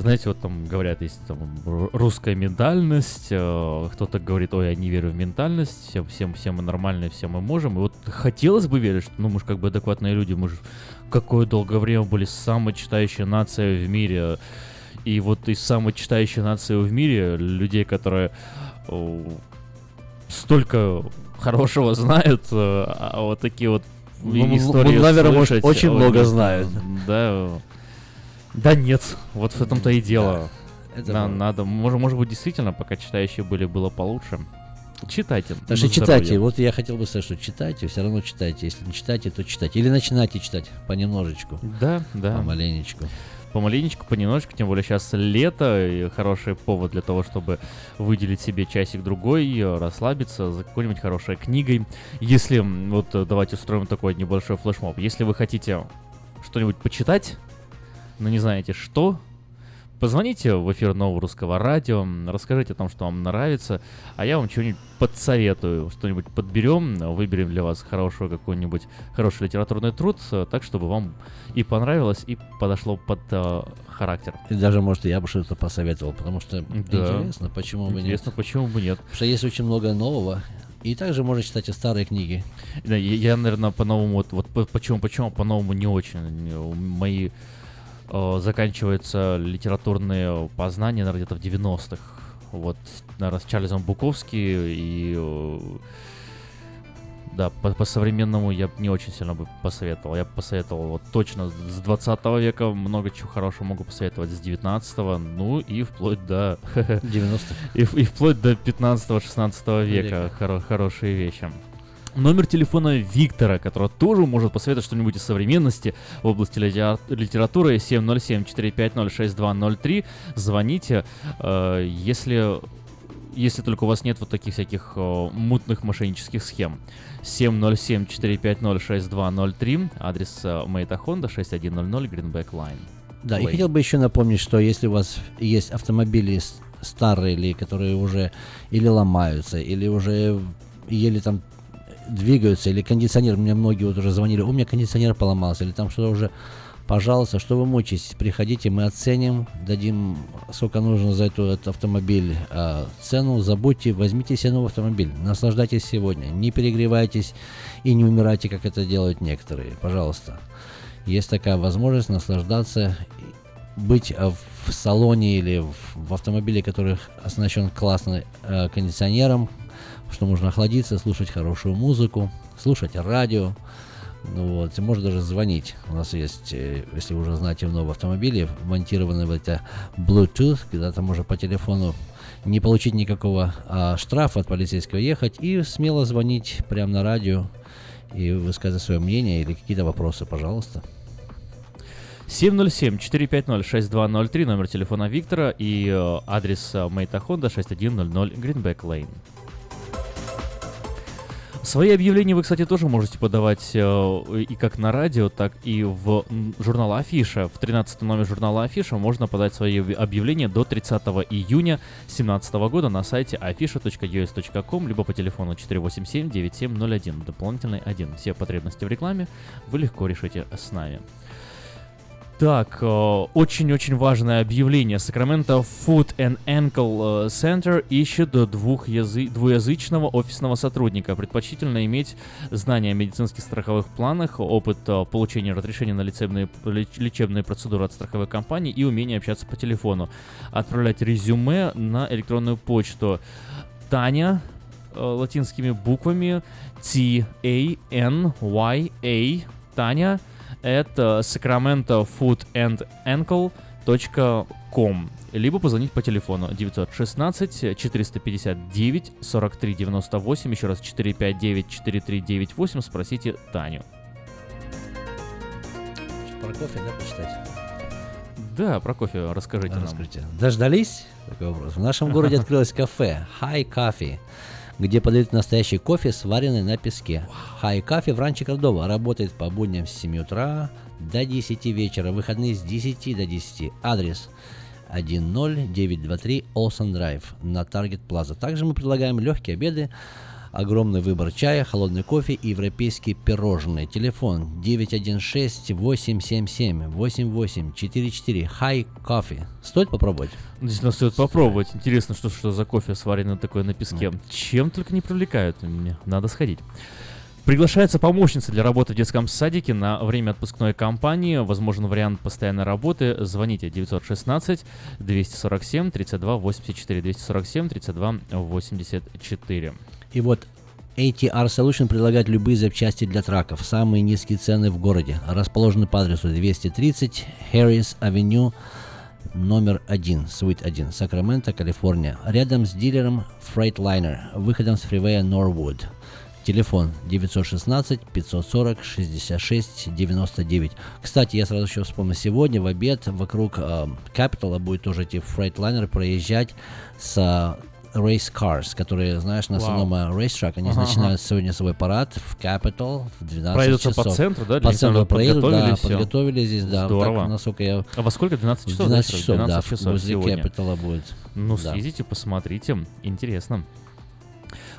знаете, вот там говорят, есть там русская ментальность, э, кто-то говорит, ой, я не верю в ментальность, всем, всем, все мы нормальные, все мы можем. И вот хотелось бы верить, что, ну, мы же как бы адекватные люди, мы же какое долгое время были самой читающей нацией в мире. И вот из самой читающей нации в мире людей, которые э, столько хорошего знают, э, а вот такие вот Ну, истории наверное, может, очень много знают. Да. Да нет, вот в этом-то и дело. это На- правда. надо, может, может быть, действительно, пока читающие были, было получше. Читайте. На читайте. здоровье. Вот я хотел бы сказать, что читайте, все равно читайте. Если не читайте, то читайте. Или начинайте читать понемножечку. Да, да. Помаленечку. Помаленечку, понемножечку, тем более сейчас лето, и хороший повод для того, чтобы выделить себе часик-другой, э, расслабиться за какой-нибудь хорошей книгой. Если, вот э, давайте устроим такой небольшой флешмоб, если вы хотите что-нибудь почитать, но не знаете что, позвоните в эфир Нового Русского Радио, расскажите о том, что вам нравится, а я вам что-нибудь подсоветую, что-нибудь подберем, выберем для вас хороший какой-нибудь хороший литературный труд, так, чтобы вам и понравилось, и подошло под э, характер. И даже, может, я бы что-то посоветовал, потому что Да. интересно, почему бы нет. Интересно, почему бы нет. Потому что есть очень много нового. И также можно читать и старые книги. Да, я, я, наверное, по-новому, вот, вот по- почему, почему по-новому не очень. Мои э, заканчиваются литературные познания, наверное, где-то в 90-х. Вот, наверное, с Чарльзом Буковски и... э, да, по, по современному я не очень сильно бы посоветовал. Я бы посоветовал вот точно с 20 века много чего хорошего могу посоветовать, с 19 ну и вплоть до... 90-х. И, и вплоть до 15-16 века хоро- хорошие вещи. Номер телефона Виктора, который тоже может посоветовать что-нибудь из современности в области литера- литературы 707-450-6203. Звоните, э, если, если только у вас нет вот таких всяких э, мутных мошеннических схем. 707-450-6203, адрес э, Мейта Хонда 6100 Greenback Line. Да, и Ой. хотел бы еще напомнить, что если у вас есть автомобили старые или которые уже или ломаются, или уже еле там двигаются, или кондиционер, мне многие вот уже звонили, у меня кондиционер поломался, или там что-то уже, пожалуйста, что вы мучаетесь, приходите, мы оценим, дадим, сколько нужно за эту, этот автомобиль а, цену, забудьте, возьмите себе новый автомобиль, наслаждайтесь сегодня, не перегревайтесь и не умирайте, как это делают некоторые, пожалуйста. Есть такая возможность наслаждаться, быть э, в салоне или в, в автомобиле, который оснащен классным э, кондиционером, что можно охладиться, слушать хорошую музыку, слушать радио. Ну вот, можно даже звонить. У нас есть, э, если вы уже знаете, в новом автомобиле монтированы вот это Bluetooth, когда там можно по телефону не получить никакого а, штрафа от полицейского ехать и смело звонить прямо на радио и высказать свое мнение или какие-то вопросы, пожалуйста. 707-450-6203, номер телефона Виктора и э, адрес э, Мейта Хонда 6100 Greenback Lane. Свои объявления вы, кстати, тоже можете подавать э, и как на радио, так и в журнал Афиша. В 13 номер журнала Афиша можно подать свои объ- объявления до 30 июня 2017 года на сайте afisha.us.com, либо по телефону 487-9701, дополнительный 1. Все потребности в рекламе вы легко решите с нами. Так, э, очень-очень важное объявление. Sacramento Foot and Ankle э, Center ищет двухязы- двуязычного офисного сотрудника. Предпочтительно иметь знания о медицинских страховых планах, опыт э, получения разрешения на лечебные, леч- лечебные процедуры от страховой компании и умение общаться по телефону. Отправлять резюме на электронную почту. Таня латинскими буквами T-A-N-Y-A. Таня это Sacramento Foot and Ankle kp.com либо позвонить по телефону 916 459 43 98, еще раз 459 4398, спросите Таню. Про кофе, да, почитать? Да, про кофе расскажите нам. Расскажите. Дождались? Такой вопрос. В нашем городе открылось кафе High Coffee, где подают настоящий кофе, сваренный на песке. High Coffee в Ранче Кордова работает по будням с 7 утра до 10 вечера, выходные с 10 до 10. Адрес 10923 Олсен Драйв на Target Plaza. Также мы предлагаем легкие обеды, огромный выбор чая, холодный кофе и европейские пирожные. Телефон 916-877-8844. High Coffee. Стоит попробовать? Действительно, стоит попробовать. Интересно, что, что за кофе сваренный такой на песке. Чем только не привлекают. Мне надо сходить. Приглашается помощница для работы в детском садике на время отпускной кампании. Возможен вариант постоянной работы. Звоните 916 247 32 84 247 32 84. И вот ATR Solution предлагает любые запчасти для траков. Самые низкие цены в городе. Расположены по адресу 230 Harris Avenue, номер 1, Suite 1, Сакраменто, Калифорния. Рядом с дилером Freightliner, выходом с фривея Norwood. Телефон 916 540 66 99. Кстати, я сразу еще вспомнил, сегодня в обед вокруг э, Capital будет тоже эти фрейтлайнеры проезжать с Race Cars, которые, знаешь, на основном э, racetrack. Они Ага, начинают сегодня свой парад в Capital в 12 Пройдутся часов. по центру, да? По центру проедут, да, подготовили всё. подготовили здесь, да. Здорово. Так, насколько я... А во сколько? 12 часов? 12 да, часов, 12 да, часов возле сегодня. Capital будет. Ну, Да. съездите, посмотрите. Интересно.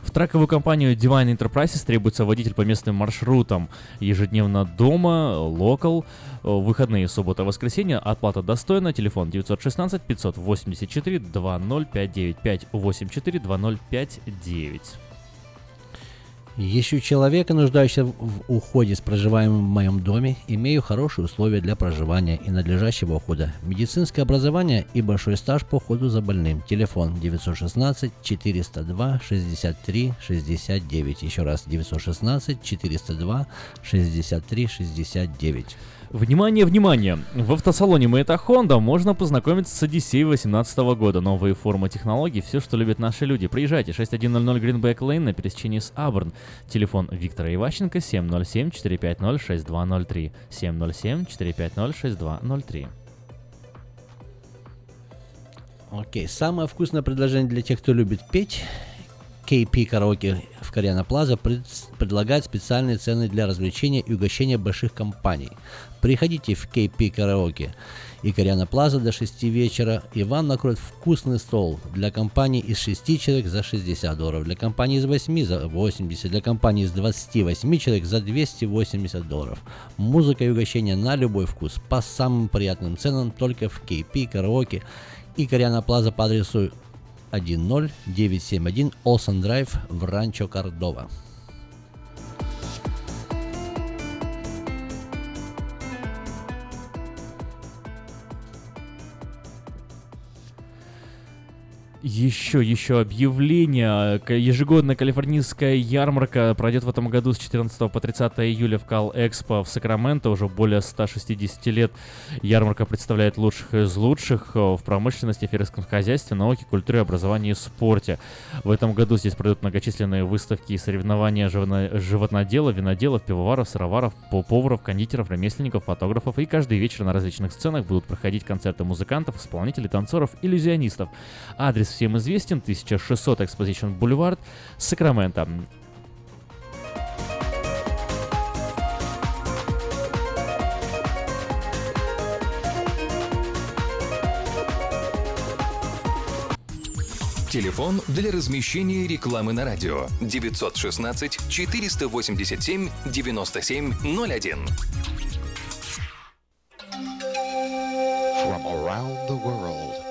В траковую компанию Divine Enterprises требуется водитель по местным маршрутам. Ежедневно дома, локал, э, выходные, суббота, воскресенье. Оплата достойна. Телефон 916 584 2059 584 2059. Ищу человека, нуждающегося в уходе с проживаемым в моем доме, имею хорошие условия для проживания и надлежащего ухода, медицинское образование и большой стаж по уходу за больным. Телефон 916 402 63 69. Еще раз 916 402 63 69. Внимание, внимание! В автосалоне Мэйта Honda можно познакомиться с Одиссеей 2018 года. Новые формы технологий, все, что любят наши люди. Приезжайте, 6100 Greenback Lane на пересечении с Аберн. Телефон Виктора Иващенко 707-450-6203. 707-450-6203. Окей, самое вкусное предложение для тех, кто любит петь. KP Караоке в Кориана Плаза пред- предлагает специальные цены для развлечения и угощения больших компаний. Приходите в KP Караоке и Кориана Плаза до 6 вечера, и вам накроют вкусный стол для компании из 6 человек за 60 долларов, для компании из 8 за 80, для компании из 28 человек за 280 долларов. Музыка и угощение на любой вкус по самым приятным ценам только в KP Караоке и Кориана Плаза по адресу 10971 Олсен Драйв в Ранчо Кордова. Еще, еще объявление. Ежегодная калифорнийская ярмарка пройдет в этом году с 14 по 30 июля в Кал Экспо в Сакраменто. Уже более 160 лет ярмарка представляет лучших из лучших в промышленности, фермерском хозяйстве, науке, культуре, образовании и спорте. В этом году здесь пройдут многочисленные выставки и соревнования животно- животноделов, виноделов, пивоваров, сыроваров, по- поваров, кондитеров, ремесленников, фотографов. И каждый вечер на различных сценах будут проходить концерты музыкантов, исполнителей, танцоров, иллюзионистов. Адрес всем известен, 1600 Exposition Boulevard, Сакраменто. Телефон для размещения рекламы на радио 916 487 9701. From around the world,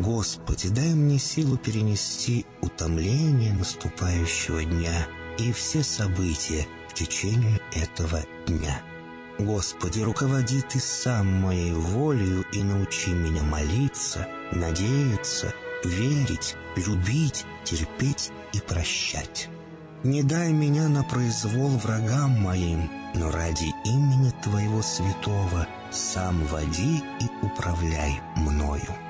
Господи, дай мне силу перенести утомление наступающего дня и все события в течение этого дня. Господи, руководи Ты сам моей волею и научи меня молиться, надеяться, верить, любить, терпеть и прощать. Не дай меня на произвол врагам моим, но ради имени Твоего святого сам води и управляй мною.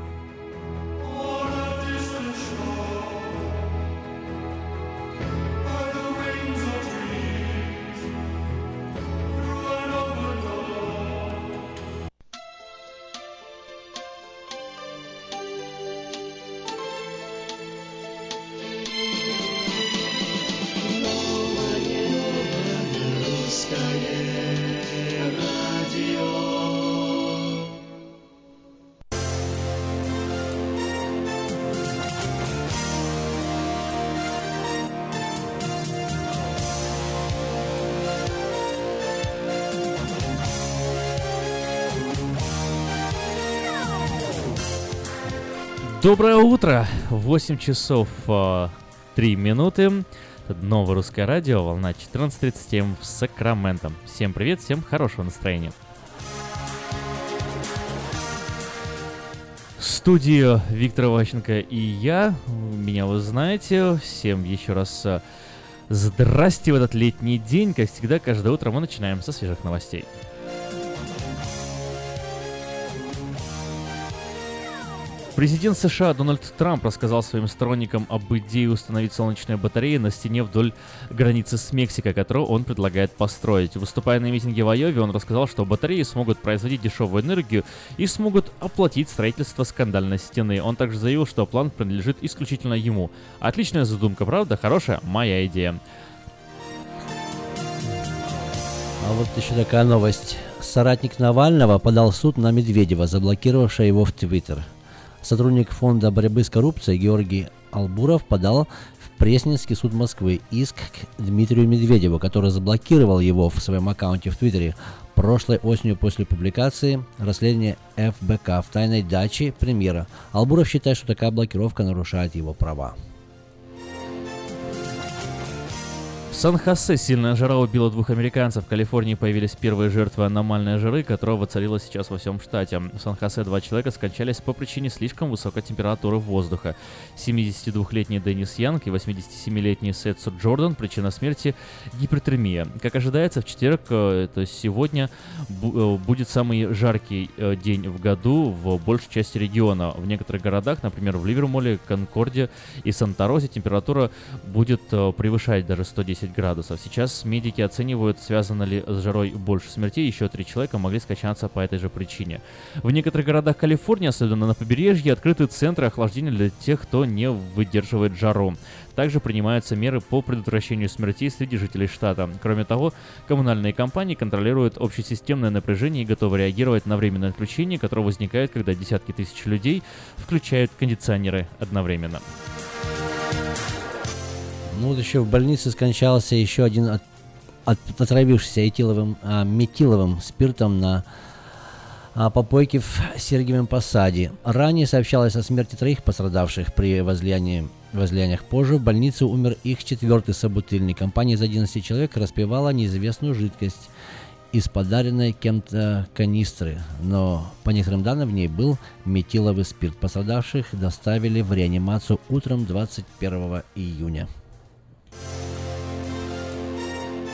Доброе утро! 8 часов э, 3 минуты. Это новое русское радио, волна 14.37 в Сакраменто. Всем привет, всем хорошего настроения. Студию Виктор Ващенко и я. Меня вы знаете. Всем еще раз э, здрасте в этот летний день. Как всегда, каждое утро мы начинаем со свежих новостей. Президент США Дональд Трамп рассказал своим сторонникам об идее установить солнечные батареи на стене вдоль границы с Мексикой, которую он предлагает построить. Выступая на митинге в Айове, он рассказал, что батареи смогут производить дешевую энергию и смогут оплатить строительство скандальной стены. Он также заявил, что план принадлежит исключительно ему. Отличная задумка, правда? Хорошая? Моя идея. А вот еще такая новость. Соратник Навального подал суд на Медведева, заблокировавшего его в Твиттер. Сотрудник фонда борьбы с коррупцией Георгий Албуров подал в Пресненский суд Москвы иск к Дмитрию Медведеву, который заблокировал его в своем аккаунте в Твиттере прошлой осенью после публикации расследования ФБК в тайной даче премьера. Албуров считает, что такая блокировка нарушает его права. Сан-Хосе сильная жара убила двух американцев. В Калифорнии появились первые жертвы аномальной жары, которая воцарилась сейчас во всем штате. В Сан-Хосе два человека скончались по причине слишком высокой температуры воздуха. 72-летний Деннис Янг и 87-летний Сетсу Джордан. Причина смерти – гипертермия. Как ожидается, в четверг, э, то есть сегодня, э, будет самый жаркий э, день в году в большей части региона. В некоторых городах, например, в Ливермоле, Конкорде и Санта-Розе температура будет превышать даже 110 30 градусов. Сейчас медики оценивают, связано ли с жарой больше смертей. Еще три человека могли скачаться по этой же причине. В некоторых городах Калифорнии, особенно на побережье, открыты центры охлаждения для тех, кто не выдерживает жару. Также принимаются меры по предотвращению смертей среди жителей штата. Кроме того, коммунальные компании контролируют общесистемное напряжение и готовы реагировать на временное отключение, которое возникает, когда десятки тысяч людей включают кондиционеры одновременно. Ну вот еще в больнице скончался еще один от, от, отравившийся этиловым, а, метиловым спиртом на а, попойке в Сергиевом Посаде. Ранее сообщалось о смерти троих пострадавших при возлиянии возлияниях позже в больнице умер их четвертый собутыльник. Компания из 11 человек распивала неизвестную жидкость из подаренной кем-то канистры, но по некоторым данным в ней был метиловый спирт. Пострадавших доставили в реанимацию утром 21 июня.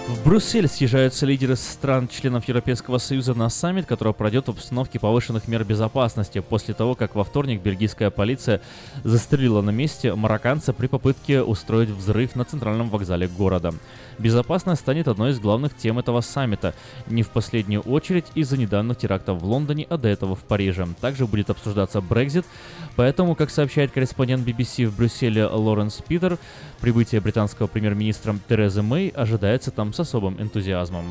В Брюссель съезжаются лидеры стран-членов Европейского Союза на саммит, который пройдет в обстановке повышенных мер безопасности после того, как во вторник бельгийская полиция застрелила на месте марокканца при попытке устроить взрыв на центральном вокзале города. Безопасность станет одной из главных тем этого саммита, не в последнюю очередь из-за недавних терактов в Лондоне, а до этого в Париже. Также будет обсуждаться Брекзит, поэтому, как сообщает корреспондент BBC в Брюсселе Лоренс Питер, прибытие британского премьер-министра Терезы Мэй ожидается там с особым энтузиазмом.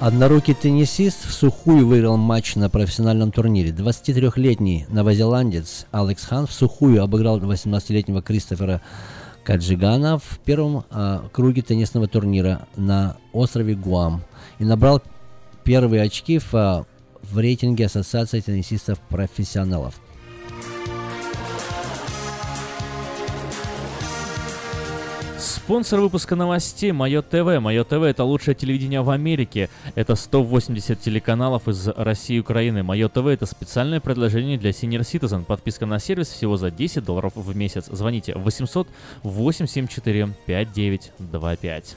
Однорукий теннисист в сухую выиграл матч на профессиональном турнире. 23-летний новозеландец Алекс Хан в сухую обыграл 18-летнего Кристофера Каджигана в первом а, круге теннисного турнира на острове Гуам и набрал первые очки в, а, в рейтинге Ассоциации теннисистов-профессионалов. Спонсор выпуска новостей Мое ТВ. Мое ТВ это лучшее телевидение в Америке. Это 180 телеканалов из России и Украины. Мое ТВ это специальное предложение для Senior Citizen. Подписка на сервис всего за 10 долларов в месяц. Звоните 800 874 5925.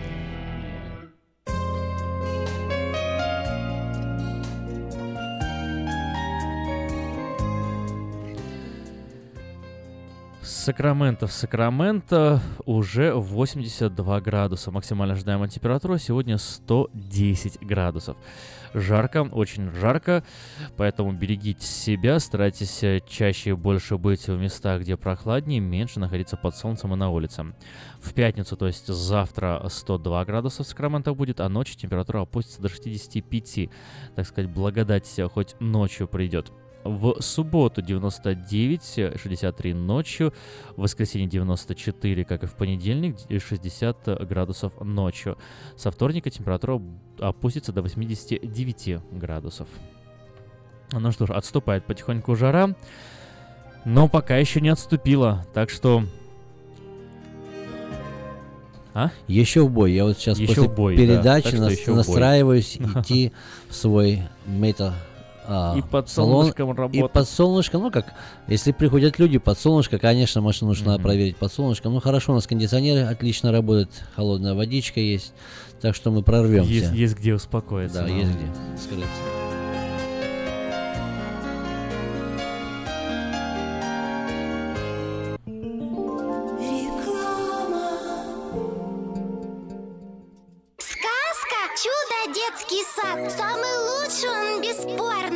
Сакраменто. В Сакраменто уже 82 градуса. Максимально ожидаемая температура сегодня 110 градусов. Жарко, очень жарко, поэтому берегите себя, старайтесь э, чаще и больше быть в местах, где прохладнее, меньше находиться под солнцем и на улице. В пятницу, то есть завтра 102 градуса в Сакраменто будет, а ночью температура опустится до 65. Так сказать, благодать хоть ночью придет. В субботу 99, 63 ночью, в воскресенье 94, как и в понедельник, 60 градусов ночью. Со вторника температура опустится до 89 градусов. Ну что ж, отступает потихоньку жара, но пока еще не отступила, так что а? Еще в бой. Я вот сейчас еще после бой, передачи да. нас, настраиваюсь идти в свой мета а, и под солнышком салон, работать. И под солнышком, ну как, если приходят люди под солнышко, конечно, машину нужно mm-hmm. проверить под солнышком. Ну хорошо, у нас кондиционеры отлично работают, холодная водичка есть, так что мы прорвемся. Есть, есть где успокоиться. Да, но... есть где скрыться. детский сад Самый лучший он бесспорно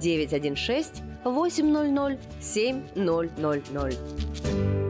916 800 7000.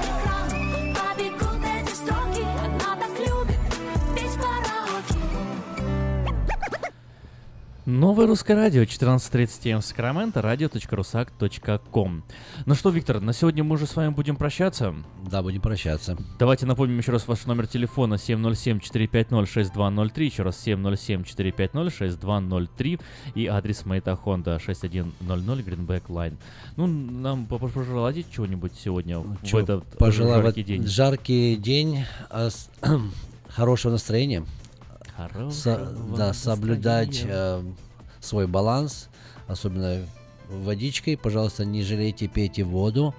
Новое русское радио, 14.30 М Сакраменто, радио.русак.ком. Ну что, Виктор, на сегодня мы уже с вами будем прощаться. Да, будем прощаться. Давайте напомним еще раз ваш номер телефона 707-450-6203, еще раз 707-450-6203 и адрес Мэйта Хонда 6100 Greenback Line. Ну, нам по- пожелайте чего-нибудь сегодня в Чё, этот пожелаю в жаркий день. жаркий день а, хорошего настроения. Со- да, соблюдать э, свой баланс, особенно водичкой. Пожалуйста, не жалейте, пейте воду,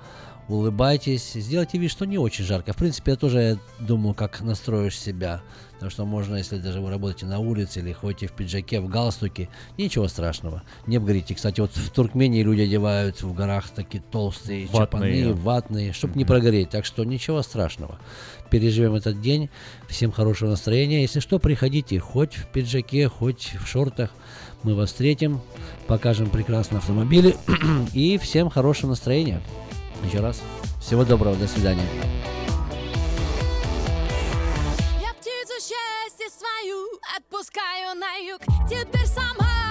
улыбайтесь, сделайте вид, что не очень жарко. В принципе, я тоже думаю, как настроишь себя. Потому что можно, если даже вы работаете на улице или ходите в пиджаке, в галстуке, ничего страшного. Не обгорите. Кстати, вот в Туркмении люди одевают в горах такие толстые Ватные. чапаны, ватные, чтобы не прогореть. Так что ничего страшного. Переживем этот день. Всем хорошего настроения. Если что, приходите хоть в пиджаке, хоть в шортах. Мы вас встретим, покажем прекрасные автомобили. И всем хорошего настроения. Еще раз. Всего доброго. До свидания. Я птицу счастья свою отпускаю на юг. Теперь сама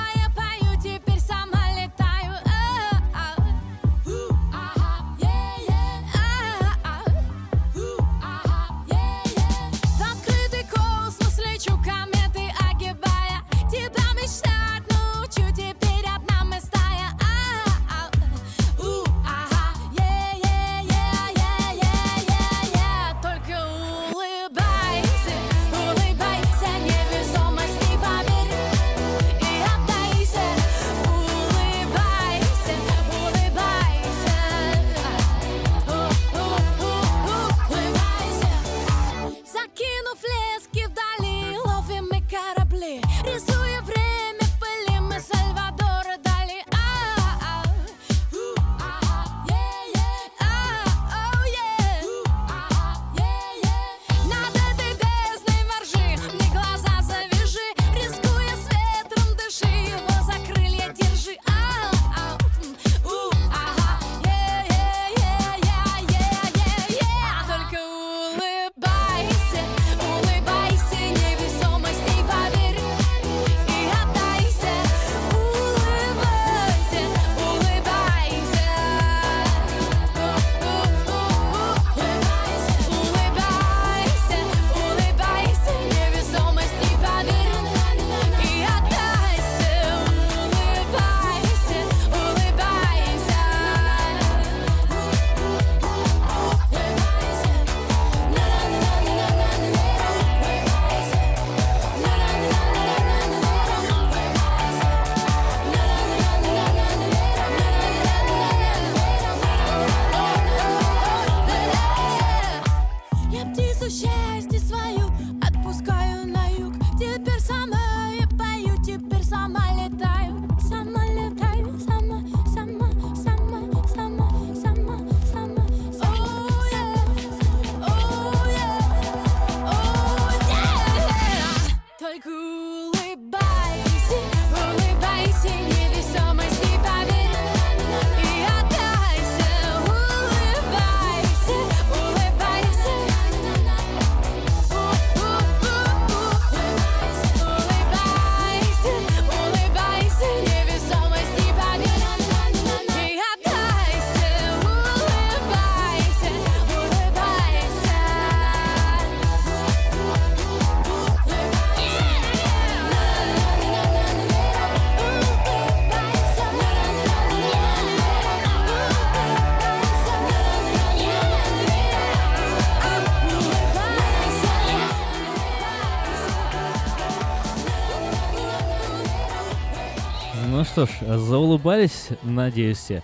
что ж, заулыбались, надеюсь, все.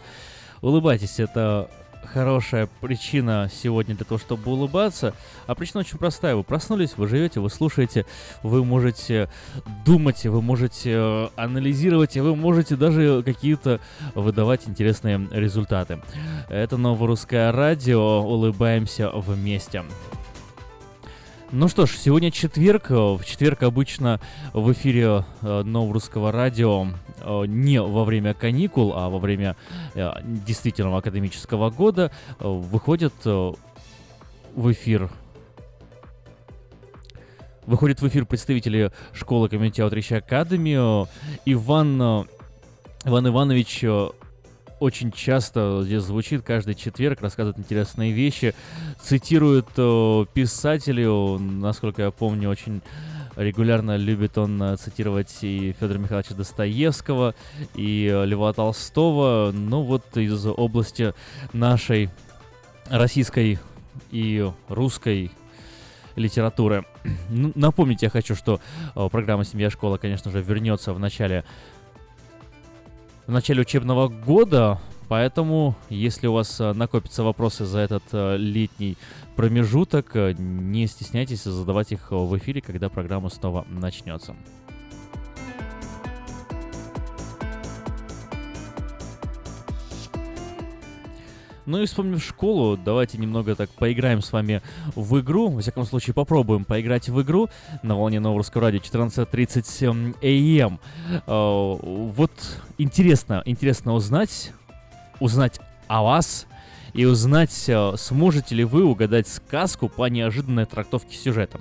Улыбайтесь, это хорошая причина сегодня для того, чтобы улыбаться. А причина очень простая. Вы проснулись, вы живете, вы слушаете, вы можете думать, вы можете э, анализировать, и вы можете даже какие-то выдавать интересные результаты. Это Новорусское радио. Улыбаемся вместе. Ну что ж, сегодня четверг. В четверг обычно в эфире э, Новорусского радио э, не во время каникул, а во время э, действительного академического года э, выходят э, в эфир Выходят в эфир представители школы Outreach Academy. Э, Иван, э, Иван Иванович э, очень часто здесь звучит каждый четверг, рассказывает интересные вещи, цитирует э, писателей, насколько я помню, очень регулярно любит он э, цитировать и Федора Михайловича Достоевского, и Льва Толстого, ну вот из области нашей российской и русской литературы. Напомнить я хочу, что э, программа «Семья школа», конечно же, вернется в начале в начале учебного года, поэтому, если у вас э, накопятся вопросы за этот э, летний промежуток, э, не стесняйтесь задавать их в эфире, когда программа снова начнется. Ну и вспомнив школу, давайте немного так поиграем с вами в игру. Во всяком случае, попробуем поиграть в игру на волне Новорусского радио 14.30 АМ. Э, Вот интересно, интересно узнать, узнать о вас и узнать, э, сможете ли вы угадать сказку по неожиданной трактовке сюжета.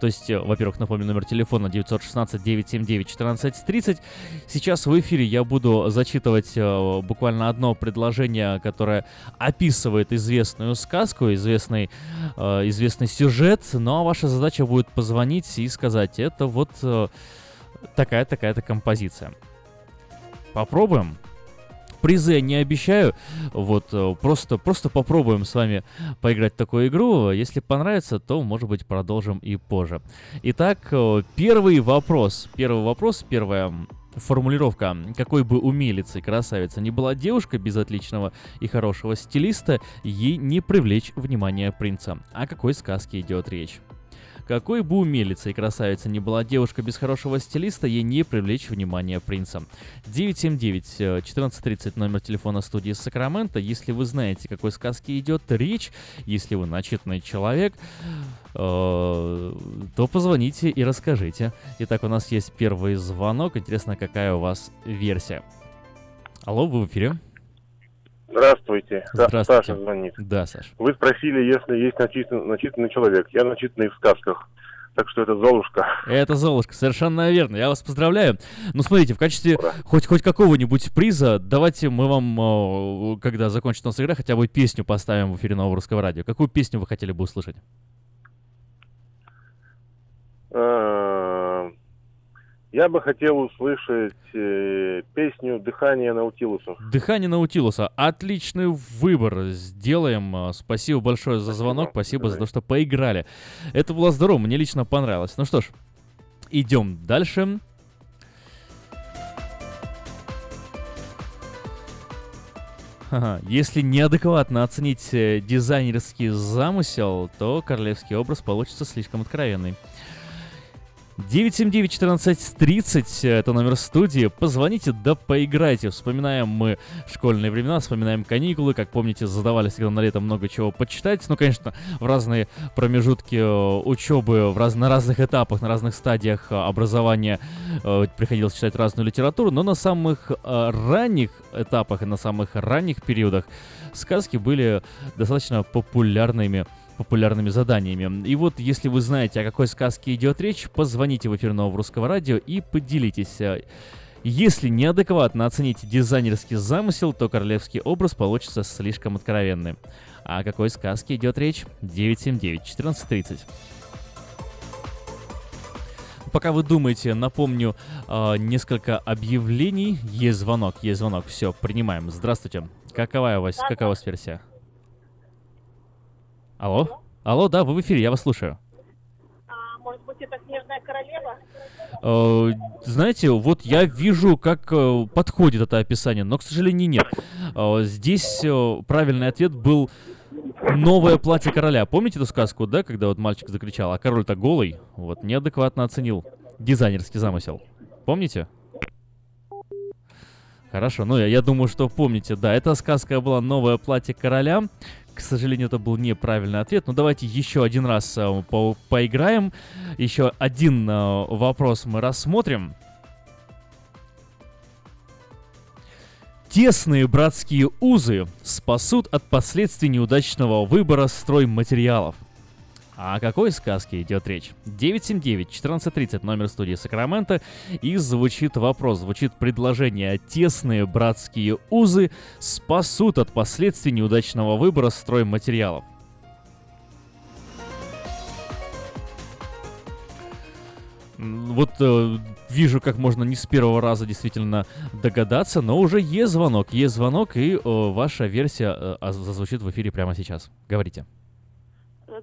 То есть, э, во-первых, напомню номер телефона 916-979-1430. Сейчас в эфире я буду зачитывать э, буквально одно предложение, которое описывает известную сказку, известный, известный сюжет, ну а ваша задача будет позвонить и сказать, это вот такая-такая-то композиция. Попробуем? Призы я не обещаю, вот, э, просто, просто попробуем с вами поиграть в такую игру. Если понравится, то, может быть, продолжим и позже. Итак, э, первый вопрос. Первый вопрос, первая формулировка. Какой бы умелицей красавица не была девушка без отличного и хорошего стилиста, ей не привлечь внимание принца. О какой сказке идет речь? Какой бы умелицей красавица не была девушка без хорошего стилиста, ей не привлечь внимание принца. 979-1430 номер телефона студии Сакрамента. Если вы знаете, какой сказке идет речь, если вы начитанный человек, э, то позвоните и расскажите. Итак, у нас есть первый звонок. Интересно, какая у вас версия. Алло, вы в эфире? Здравствуйте. Здравствуйте. Саша звонит. Да, Саш. Вы спросили, если есть начитан- начитанный человек. Я начитанный в сказках. Так что это Золушка. Это Золушка, совершенно верно. Я вас поздравляю. Ну, смотрите, в качестве хоть, хоть какого-нибудь приза, давайте мы вам, э, когда закончится у нас игра, хотя бы песню поставим в эфире Нового Русского Радио. Какую песню вы хотели бы услышать? Я бы хотел услышать э, песню «Дыхание Наутилуса». Дыхание Наутилуса. Отличный выбор. Сделаем. Спасибо большое за звонок. Спасибо за то, что поиграли. Это было здорово. Мне лично понравилось. Ну что ж, идем дальше. Ага, Если неадекватно оценить э, дизайнерский замысел, то королевский образ получится слишком откровенный. 979-1430 — это номер студии. Позвоните, да поиграйте. Вспоминаем мы школьные времена, вспоминаем каникулы. Как помните, задавали всегда на лето много чего почитать. Ну, конечно, в разные промежутки э, учебы, в раз, на разных этапах, на разных стадиях э, образования э, приходилось читать разную литературу. Но на самых э, ранних этапах и на самых ранних периодах сказки были достаточно популярными популярными заданиями. И вот, если вы знаете, о какой сказке идет речь, позвоните в эфир Нового Русского Радио и поделитесь. Э, Если неадекватно оцените дизайнерский замысел, то королевский образ получится слишком откровенным. А о какой сказке идет речь? 979-1430. Пока вы думаете, напомню э, несколько объявлений. Есть звонок, есть звонок. Все, принимаем. Здравствуйте. Какова у вас, какая у вас версия? Алло? Алло, да, вы в эфире, я вас слушаю. А, может быть, это снежная королева? Э, знаете, вот я вижу, как э, подходит это описание, но, к сожалению, нет. Э, здесь правильный ответ был «Новое платье короля». Помните эту сказку, да, когда вот мальчик закричал, а король-то голый? Вот, неадекватно оценил дизайнерский замысел. Помните? Хорошо, ну я, я думаю, что помните, да, эта сказка была «Новое платье короля». К сожалению, это был неправильный ответ. Но давайте еще один раз э, по поиграем. Еще один э, вопрос мы рассмотрим. Тесные братские узы спасут от последствий неудачного выбора стройматериалов. А о какой сказке идет речь? 979-1430, номер студии Сакрамента, и звучит вопрос, звучит предложение «Тесные братские узы спасут от последствий неудачного выбора стройматериалов». Вот э, вижу, как можно не с первого раза действительно догадаться, но уже есть звонок, есть звонок, и э, ваша версия э, а- зазвучит в эфире прямо сейчас. Говорите.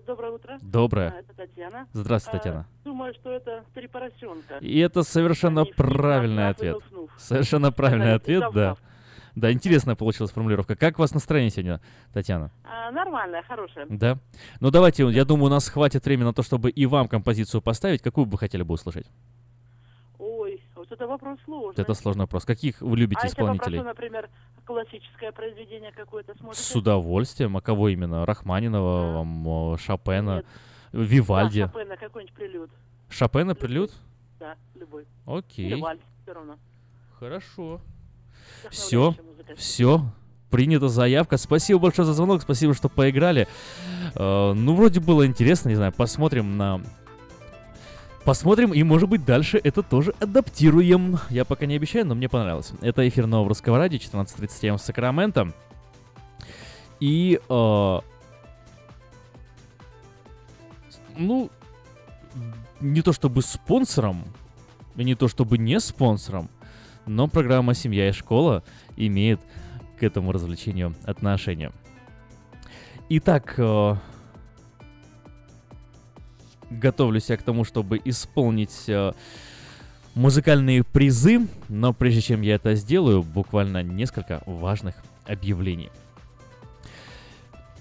Доброе утро. Доброе. А, Это Татьяна. Здравствуйте, А, Татьяна. Думаю, что это три поросенка. И это совершенно Они правильный ответ. Совершенно правильный Сказали, ответ, да. Да, интересная получилась формулировка. Как у вас настроение сегодня, Татьяна? А, нормальная, хорошая. Да? Ну давайте, я думаю, у нас хватит времени на то, чтобы и вам композицию поставить. Какую бы вы хотели бы услышать? Это вопрос сложный. Это сложный вопрос. Каких вы любите а исполнителей? если попрошу, например, классическое произведение какое-то сможете? С удовольствием. А кого именно? Рахманинова, э, Шопена, Вивальди? Да, Шопена, какой-нибудь прелюд. Шопена прелюд? Да, любой. Окей. Или вальс, все равно. Хорошо. Все, все. Принята заявка. Спасибо большое за звонок, спасибо, что поиграли. Э, ну, вроде было интересно, не знаю, посмотрим на... Посмотрим, и, может быть, дальше это тоже адаптируем. Я пока не обещаю, но мне понравилось. Это эфир Нового Русского Радио, 14.37 в Сакраменто. И... э, ну, не то чтобы спонсором, и не то чтобы не спонсором, но программа «Семья и школа» имеет к этому развлечению отношение. Итак, э, готовлюсь я к тому, чтобы исполнить э, музыкальные призы, но прежде чем я это сделаю, буквально несколько важных объявлений.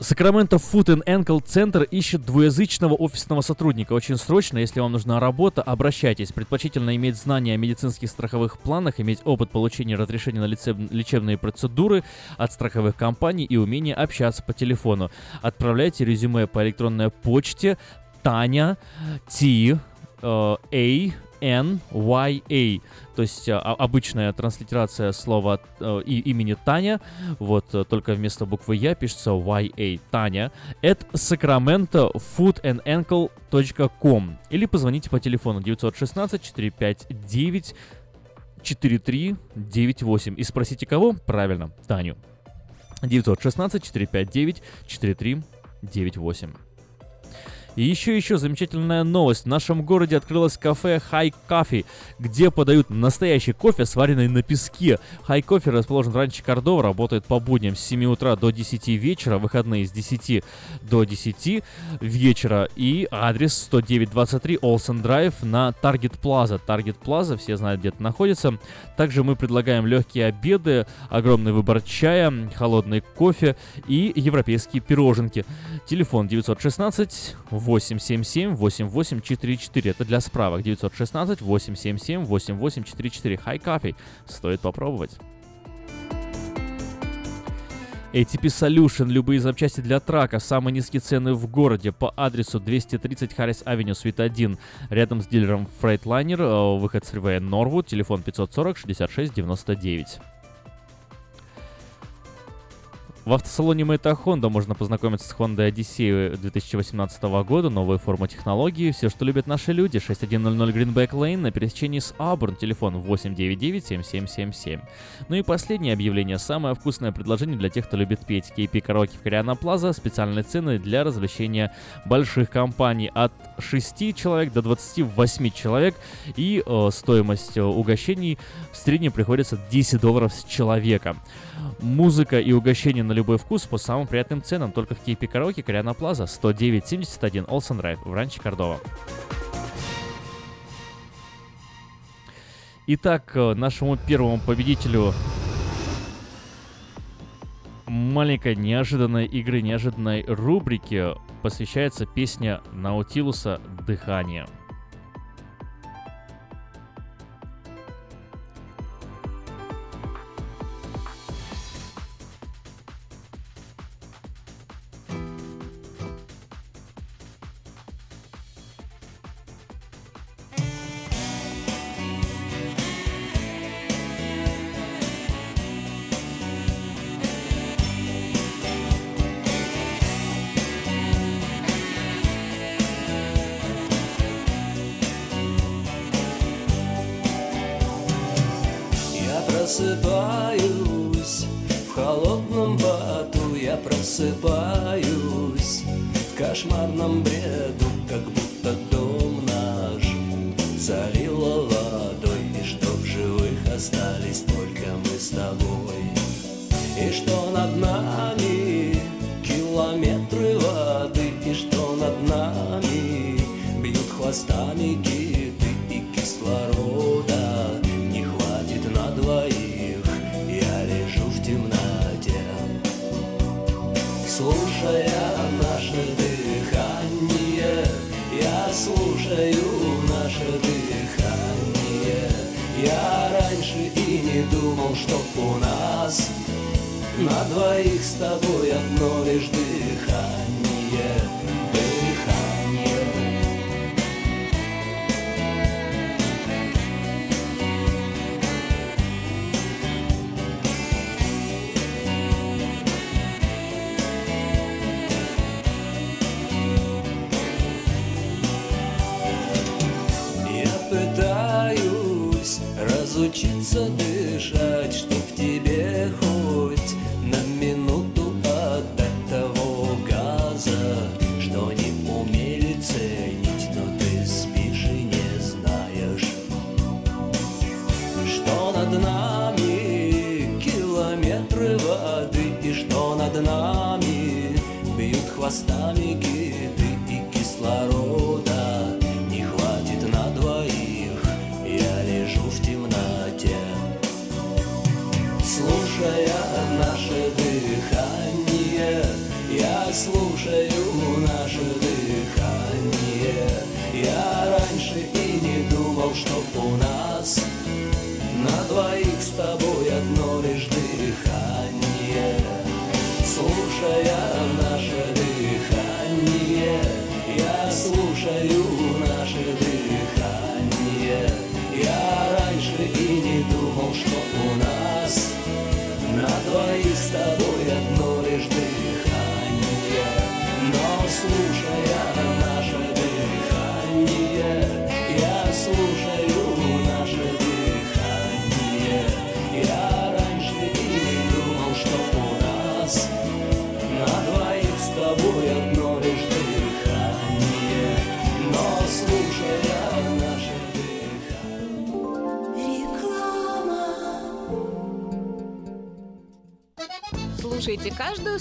Сакраменто Foot and Ankle Center ищет двуязычного офисного сотрудника. Очень срочно, если вам нужна работа, обращайтесь. Предпочтительно иметь знания о медицинских страховых планах, иметь опыт получения разрешения на лечебные процедуры от страховых компаний и умение общаться по телефону. Отправляйте резюме по электронной почте Таня Т э, A N Y A. То есть а, обычная транслитерация слова э, и имени Таня, вот э, только вместо буквы Я пишется YA. Таня at sacramento.footandankle.com или позвоните по телефону 916 459 4398 и спросите кого? Правильно, Таню. 916 459 4398. И еще еще замечательная новость. В нашем городе открылось кафе High Coffee, где подают настоящий кофе, сваренный на песке. High Coffee расположен в ранче Кордова, работает по будням с 7 утра до 10 вечера, выходные с 10 до 10 вечера. И адрес 10923 Олсен Драйв на Target Plaza. Target Plaza, все знают, где это находится. Также мы предлагаем легкие обеды, огромный выбор чая, холодный кофе и европейские пироженки. Телефон 916 877 8844. Это для справок. 916 877 8844. High Coffee. Стоит попробовать. ATP Solution. Любые запчасти для трака. Самые низкие цены в городе. По адресу 230 Харрис Авеню, Суит 1. Рядом с дилером Freightliner. э, Выход с фривея. Телефон 540 66 99. В автосалоне Мэйта Honda можно познакомиться с Honda Odyssey 2018 года, новые формы технологии, все, что любят наши люди. 6100 Greenback Lane на пересечении с Auburn, телефон 899-7777. Ну и последнее объявление, самое вкусное предложение для тех, кто любит петь. KP Караоке в Кориана Плаза, специальные цены для развлечения больших компаний от 6 человек до 28 человек и э, стоимость э, угощений в среднем приходится 10 долларов с человека. Музыка и угощение на любой вкус по самым приятным ценам только в Кейпи Караоке Кориана Плаза 10971 Олсен Драйв в Ранче Кордова. Итак, э, нашему первому победителю маленькой неожиданной игры, неожиданной рубрики посвящается песня Наутилуса «Дыхание». Я на двоих с тобой одно лишь дыхание, дыхание. Я пытаюсь разучиться дышать, tsunami gibi iki Kislaro я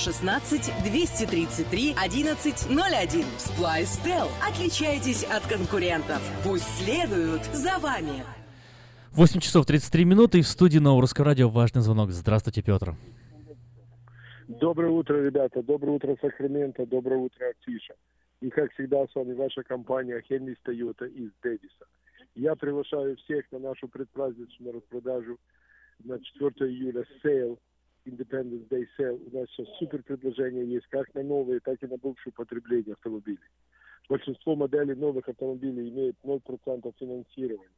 916 233 1101. Splystel. Отличайтесь от конкурентов. Пусть следуют за вами. 8 часов 33 минуты и в студии Нового Русского Радио важный звонок. Здравствуйте, Петр. Доброе утро, ребята. Доброе утро, Сакраменто. Доброе утро, Артиша. И, как всегда, с вами ваша компания Хенли Тойота из Дэвиса. Я приглашаю всех на нашу предпраздничную распродажу на 4 июля sale, Independence Day Sale. У нас сейчас супер предложения есть как на новые, так и на бывшие в употреблении автомобилей. Большинство моделей новых автомобилей имеют 0% финансирования.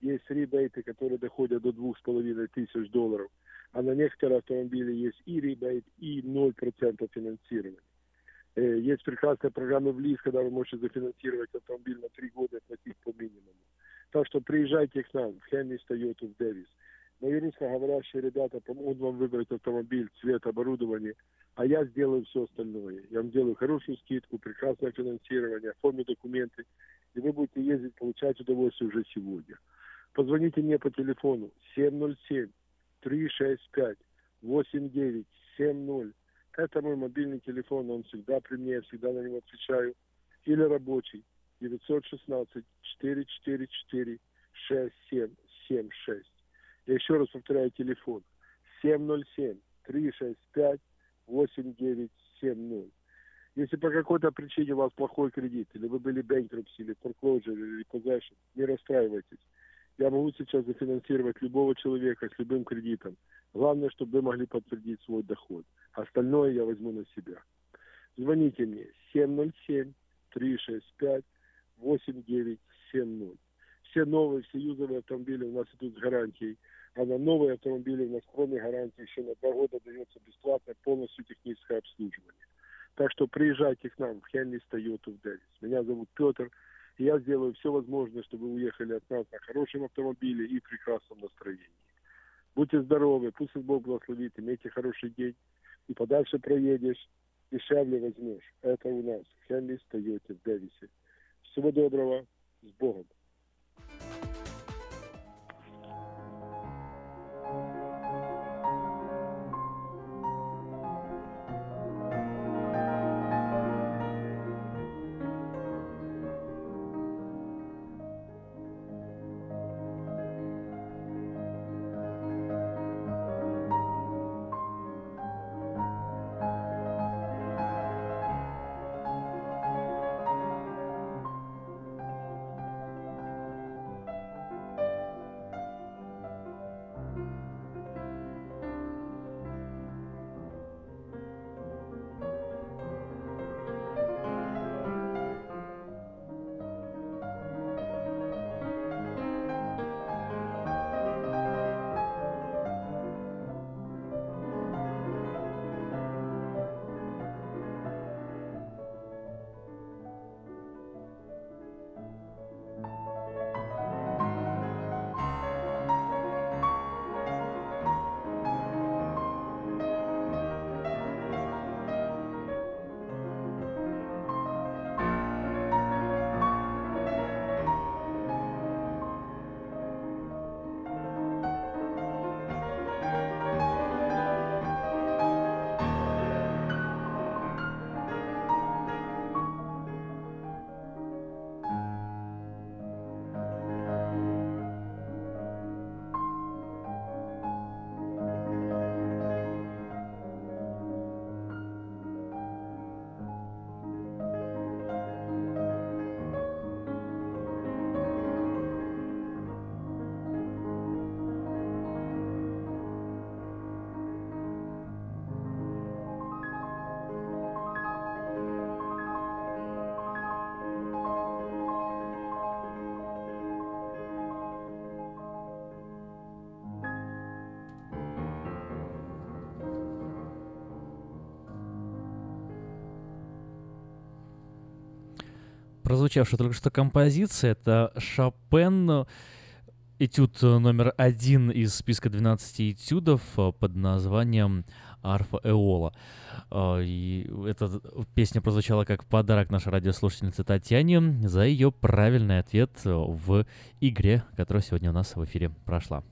Есть ребейты, которые доходят до 2,5 тысяч долларов. А на некоторые автомобили есть и ребейт, и 0% финансирования. Э, Есть прекрасная программа в ЛИС, когда вы можете зафинансировать автомобиль на 3 года и платить по минимуму. Так что приезжайте к нам в Хеннис Тойоту в Дэвис. Мои русскоговорящие ребята помогут вам выбрать автомобиль, цвет, оборудование, а я сделаю все остальное. Я вам делаю хорошую скидку, прекрасное финансирование, оформлю документы, и вы будете ездить, получать удовольствие уже сегодня. Позвоните мне по телефону 707-365-8970. Это мой мобильный телефон, он всегда при мне, я всегда на него отвечаю. Или рабочий 916-444-6776. Я еще раз повторяю телефон 707-365-8970. Если по какой-то причине у вас плохой кредит, или вы были bankruptcy, или foreclosure, или possession, не расстраивайтесь. Я могу сейчас зафинансировать любого человека с любым кредитом. Главное, чтобы вы могли подтвердить свой доход. Остальное я возьму на себя. Звоните мне 707-365-8970. Все новые, все юзовые автомобили у нас идут с гарантией. А на новые автомобили у нас кроме гарантии еще на два года дается бесплатное полностью техническое обслуживание. Так что приезжайте к нам в Хенли Тойоту в Дэвис. Меня зовут Петр. И я сделаю все возможное, чтобы вы уехали от нас на хорошем автомобиле и в прекрасном настроении. Будьте здоровы, пусть Бог благословит, имейте хороший день. И подальше проедешь, дешевле возьмешь. Это у нас в Хенли Тойоте в Дэвисе. Всего доброго, с Богом. Прозвучавшая только что композиция, это Шопен, этюд номер один из списка 12 этюдов э, под названием «Арфа Эола». Э, И эта песня прозвучала как подарок нашей радиослушательнице Татьяне за ее правильный ответ в игре, которая сегодня у нас в эфире прошла.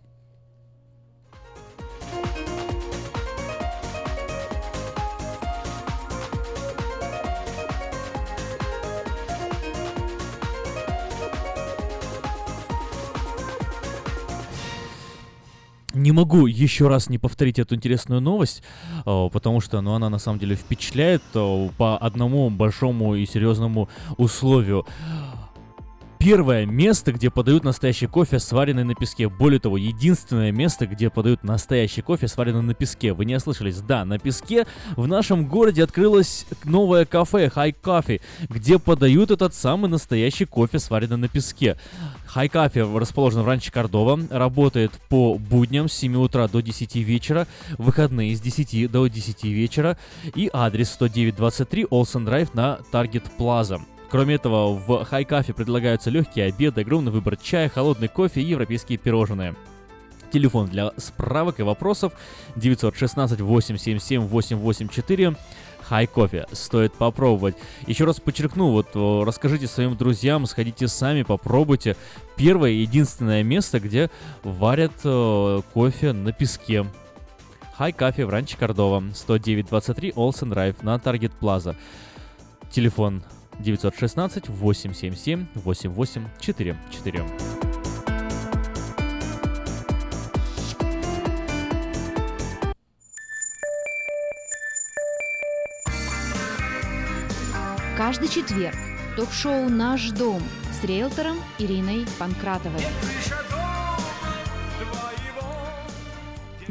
Не могу еще раз не повторить эту интересную новость, э, потому что ну, она на самом деле впечатляет э, по одному большому и серьезному условию. Первое место, где подают настоящий кофе, сваренный на песке. Более того, единственное место, где подают настоящий кофе, сваренный на песке. Вы не ослышались? Да, на песке в нашем городе открылось новое кафе High Coffee, где подают этот самый настоящий кофе, сваренный на песке. High Coffee расположен в Ранче Кордова, работает по будням с 7 утра до 10 вечера, выходные с 10 до 10 вечера и адрес 10923 Олсен Драйв на Target Plaza. Кроме этого, в Хайкафе предлагаются легкие обеды, огромный выбор чая, холодный кофе и европейские пирожные. Телефон для справок и вопросов 916 877 884 Хай кофе, стоит попробовать. Еще раз подчеркну, вот расскажите своим друзьям, сходите сами, попробуйте. Первое и единственное место, где варят э, кофе на песке. Хай кофе в Ранче Кордова, 10923 Олсен Драйв на Таргет Плаза. Телефон 916 877 8844. Каждый четверг ток-шоу «Наш дом» с риэлтором Ириной Панкратовой.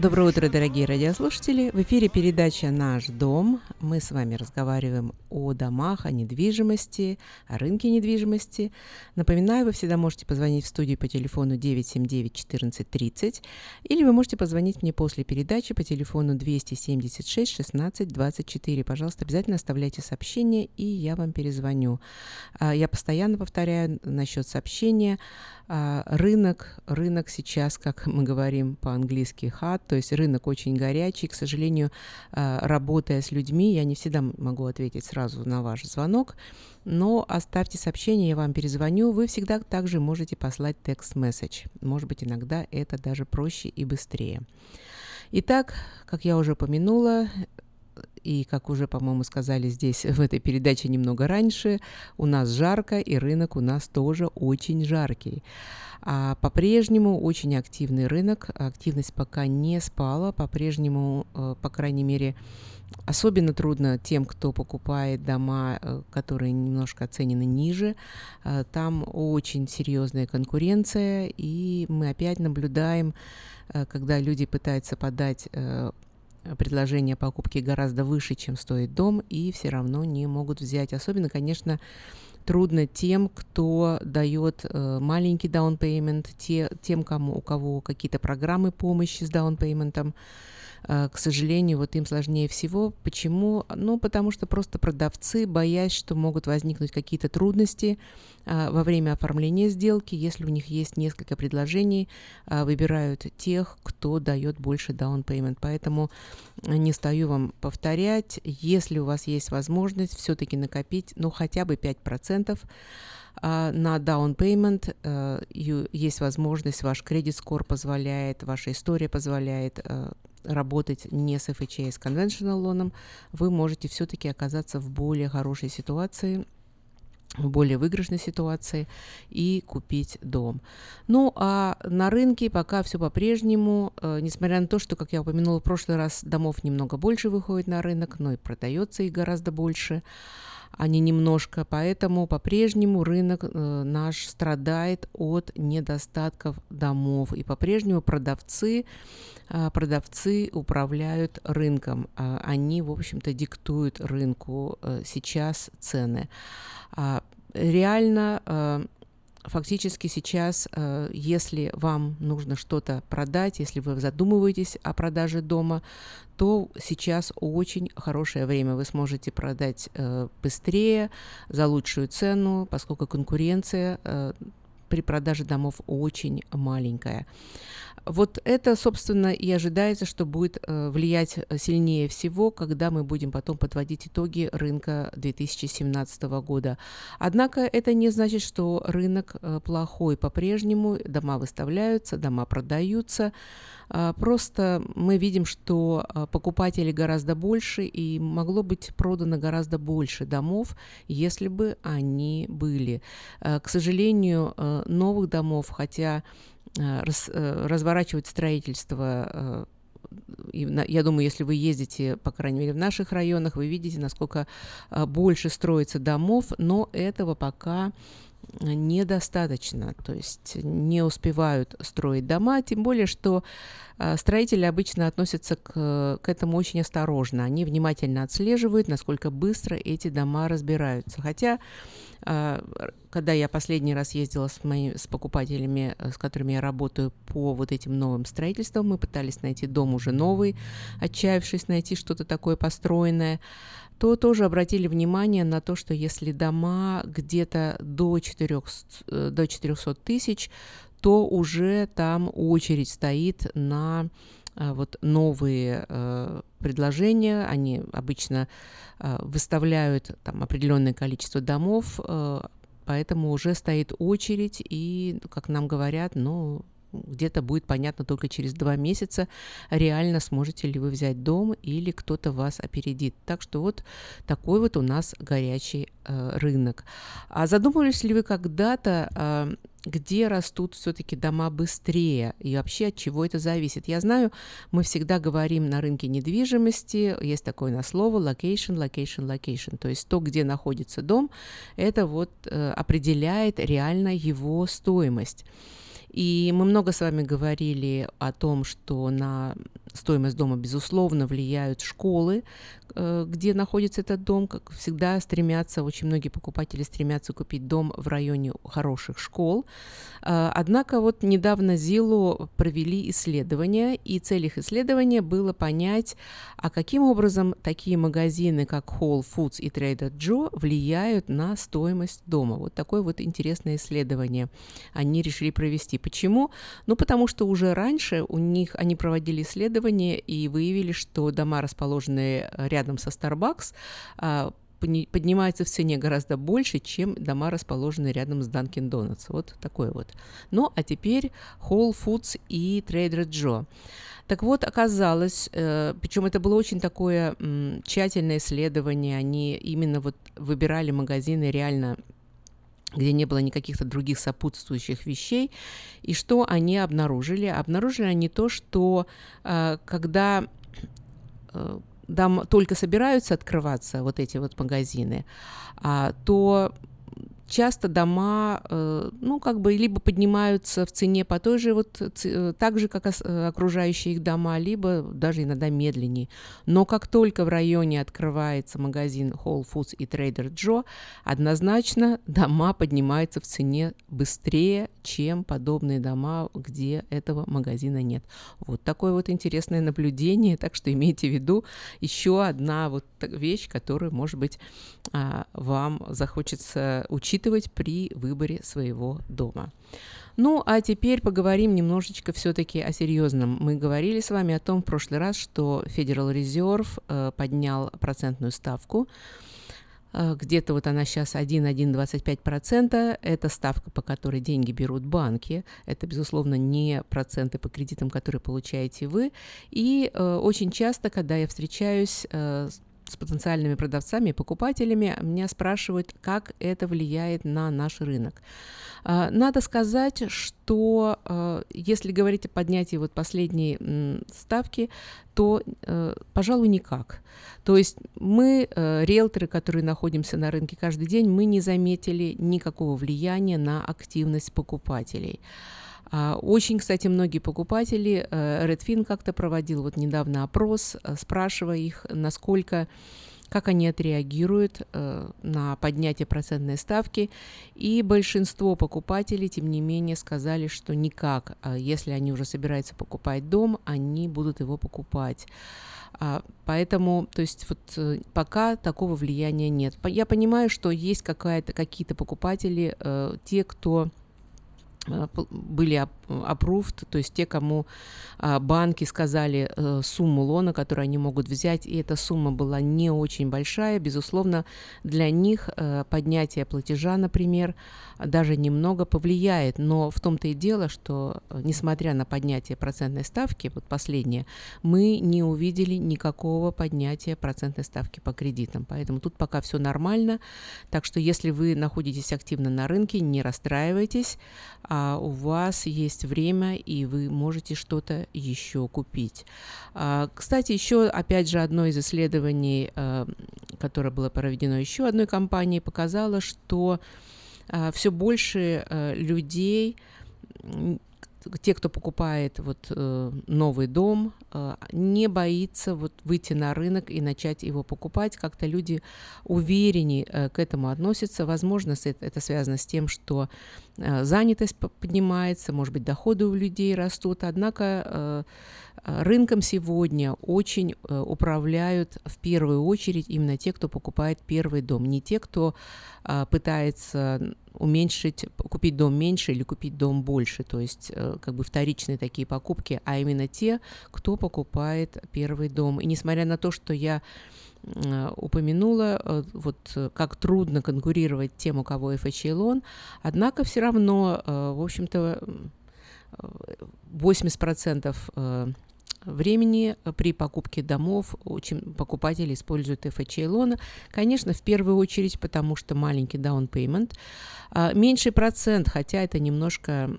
Доброе утро, дорогие радиослушатели! В эфире передача «Наш дом». Мы с вами разговариваем о домах, о недвижимости, о рынке недвижимости. Напоминаю, вы всегда можете позвонить в студию по телефону 979-1430 или вы можете позвонить мне после передачи по телефону 276-16-24. Пожалуйста, обязательно оставляйте сообщение, и я вам перезвоню. А, Я постоянно повторяю насчет сообщения. А, Рынок, рынок сейчас, как мы говорим по-английски, хат, то есть рынок очень горячий. К сожалению, а, работая с людьми, я не всегда могу ответить сразу на ваш звонок, но оставьте сообщение, я вам перезвоню. Вы всегда также можете послать текст-месседж. Может быть, иногда это даже проще и быстрее. Итак, как я уже упомянула, и как уже, по-моему, сказали здесь в этой передаче немного раньше, у нас жарко, и рынок у нас тоже очень жаркий. А по-прежнему очень активный рынок, активность пока не спала, по-прежнему, э, по крайней мере, Особенно трудно тем, кто покупает дома, э, которые немножко оценены ниже. Э, Там очень серьезная конкуренция, и мы опять наблюдаем, когда люди пытаются подать предложение покупки гораздо выше, чем стоит дом, и все равно не могут взять. Особенно, конечно, трудно тем, кто дает э, маленький payment, те, тем, кому, у кого какие-то программы помощи с down payment. Э, К сожалению, вот им сложнее всего. Почему? Ну, потому что просто продавцы, боясь, что могут возникнуть какие-то трудности а, во время оформления сделки, если у них есть несколько предложений, а, выбирают тех, кто дает больше down payment. Поэтому э, не стою вам повторять, если у вас есть возможность все-таки накопить, ну, хотя бы 5%, а, на down payment э, есть возможность, ваш кредит скор позволяет, ваша история позволяет э, работать не с FHA, а с conventional лоном, вы можете все-таки оказаться в более хорошей ситуации, в более выигрышной ситуации и купить дом. Ну а на рынке пока все по-прежнему, э, несмотря на то, что, как я упомянула в прошлый раз, домов немного больше выходит на рынок, но и продается их гораздо больше а не немножко. Поэтому по-прежнему рынок э, наш страдает от недостатков домов. И по-прежнему продавцы, э, продавцы управляют рынком. А Они, в общем-то, диктуют рынку э, сейчас цены. А Реально фактически сейчас, э, если вам нужно что-то продать, если вы задумываетесь о продаже дома, то сейчас очень хорошее время. Вы сможете продать э, быстрее, за лучшую цену, поскольку конкуренция э, при продаже домов очень маленькая. Вот это, собственно, и ожидается, что будет э, влиять сильнее всего, когда мы будем потом подводить итоги рынка 2017 года. Однако это не значит, что рынок э, плохой по-прежнему. Дома выставляются, дома продаются. Просто мы видим, что покупателей гораздо больше, и могло быть продано гораздо больше домов, если бы они были. К сожалению, новых домов, хотя раз, разворачивать строительство я думаю, если вы ездите, по крайней мере, в наших районах, вы видите, насколько больше строится домов, но этого пока недостаточно, то есть не успевают строить дома, тем более, что строители обычно относятся к, к этому очень осторожно. Они внимательно отслеживают, насколько быстро эти дома разбираются. Хотя, когда я последний раз ездила с, моими, с покупателями, с которыми я работаю по вот этим новым строительствам, мы пытались найти дом уже новый, отчаявшись найти что-то такое построенное, то тоже обратили внимание на то, что если дома где-то до 400, э, до 400 тысяч, то уже там очередь стоит на э, вот новые э, предложения. Они обычно э, выставляют там определенное количество домов, э, поэтому уже стоит очередь, и, как нам говорят, ну, где-то будет понятно только через два месяца, реально сможете ли вы взять дом или кто-то вас опередит. Так что вот такой вот у нас горячий э, рынок. А задумывались ли вы когда-то, э, где растут все-таки дома быстрее и вообще от чего это зависит? Я знаю, мы всегда говорим на рынке недвижимости, есть такое на слово location, location, location, то есть то, где находится дом, это вот э, определяет реально его стоимость. И мы много с вами говорили о том, что на стоимость дома, безусловно, влияют школы, где находится этот дом, как всегда стремятся, очень многие покупатели стремятся купить дом в районе хороших школ. Э, однако вот недавно ЗИЛу провели исследование, и цель их исследования было понять, а каким образом такие магазины, как Whole Foods и Trader Joe, влияют на стоимость дома. Вот такое вот интересное исследование они решили провести. Почему? Ну, потому что уже раньше у них они проводили исследования и выявили, что дома, расположенные рядом рядом со Starbucks, а, поднимается в цене гораздо больше, чем дома, расположенные рядом с Dunkin' Donuts. Вот такой вот. Ну, а теперь Whole Foods и Trader Joe. Так вот, оказалось, э, причем это было очень такое тщательное исследование, они именно вот выбирали магазины реально где не было никаких-то других сопутствующих вещей. И что они обнаружили? Обнаружили они то, что э, когда э, там только собираются открываться вот эти вот магазины, а, то часто дома, э, ну, как бы, либо поднимаются в цене по той же вот, э, так же, как э, окружающие их дома, либо даже иногда медленнее. Но как только в районе открывается магазин Whole Foods и Trader Joe, однозначно дома поднимаются в цене быстрее, чем подобные дома, где этого магазина нет. Вот такое вот интересное наблюдение, так что имейте в виду еще одна вот вещь, которую, может быть, а, вам захочется учить учитывать при выборе своего дома. Ну, а теперь поговорим немножечко все-таки о серьезном. Мы говорили с вами о том в прошлый раз, что Federal Reserve э, поднял процентную ставку. Э, где-то вот она сейчас 1,125%. Это ставка, по которой деньги берут банки. Это, безусловно, не проценты по кредитам, которые получаете вы. И э, очень часто, когда я встречаюсь э, с потенциальными продавцами и покупателями, меня спрашивают, как это влияет на наш рынок. А, надо сказать, что а, если говорить о поднятии вот последней ставки, то, э, пожалуй, никак. То есть мы, э, риэлторы, которые находимся на рынке каждый день, мы не заметили никакого влияния на активность покупателей. А, очень, кстати, многие покупатели, э, Redfin как-то проводил вот недавно опрос, э, спрашивая их, насколько как они отреагируют э, на поднятие процентной ставки. И большинство покупателей, тем не менее, сказали, что никак. А Если они уже собираются покупать дом, они будут его покупать. А, Поэтому, то есть вот э, пока такого влияния нет. Я понимаю, что есть какая-то, какие-то покупатели, э, те, кто э, были ап- approved, то есть те, кому а, банки сказали э, сумму лона, которую они могут взять, и эта сумма была не очень большая, безусловно, для них э, поднятие платежа, например, даже немного повлияет, но в том-то и дело, что э, несмотря на поднятие процентной ставки, вот последнее, мы не увидели никакого поднятия процентной ставки по кредитам, поэтому тут пока все нормально, так что если вы находитесь активно на рынке, не расстраивайтесь, а у вас есть время, и вы можете что-то еще купить. А, Кстати, еще, опять же, одно из исследований, э, которое было проведено еще одной компанией, показало, что все больше людей, те, кто покупает вот э, новый дом, э, не боится вот выйти на рынок и начать его покупать. Как-то люди увереннее э, к этому относятся. Возможно, это, это связано с тем, что э, занятость по- поднимается, может быть, доходы у людей растут. Однако э, рынком сегодня очень э, управляют в первую очередь именно те, кто покупает первый дом, не те, кто а, пытается уменьшить, купить дом меньше или купить дом больше, то есть э, как бы вторичные такие покупки, а именно те, кто покупает первый дом. И несмотря на то, что я э, упомянула, э, вот э, как трудно конкурировать тем, у кого FHA лон, однако все равно, э, в общем-то, э, 80% э, времени при покупке домов очень покупатели используют FHA лона. Конечно, в первую очередь, потому что маленький down payment. А, Меньший процент, хотя это немножко,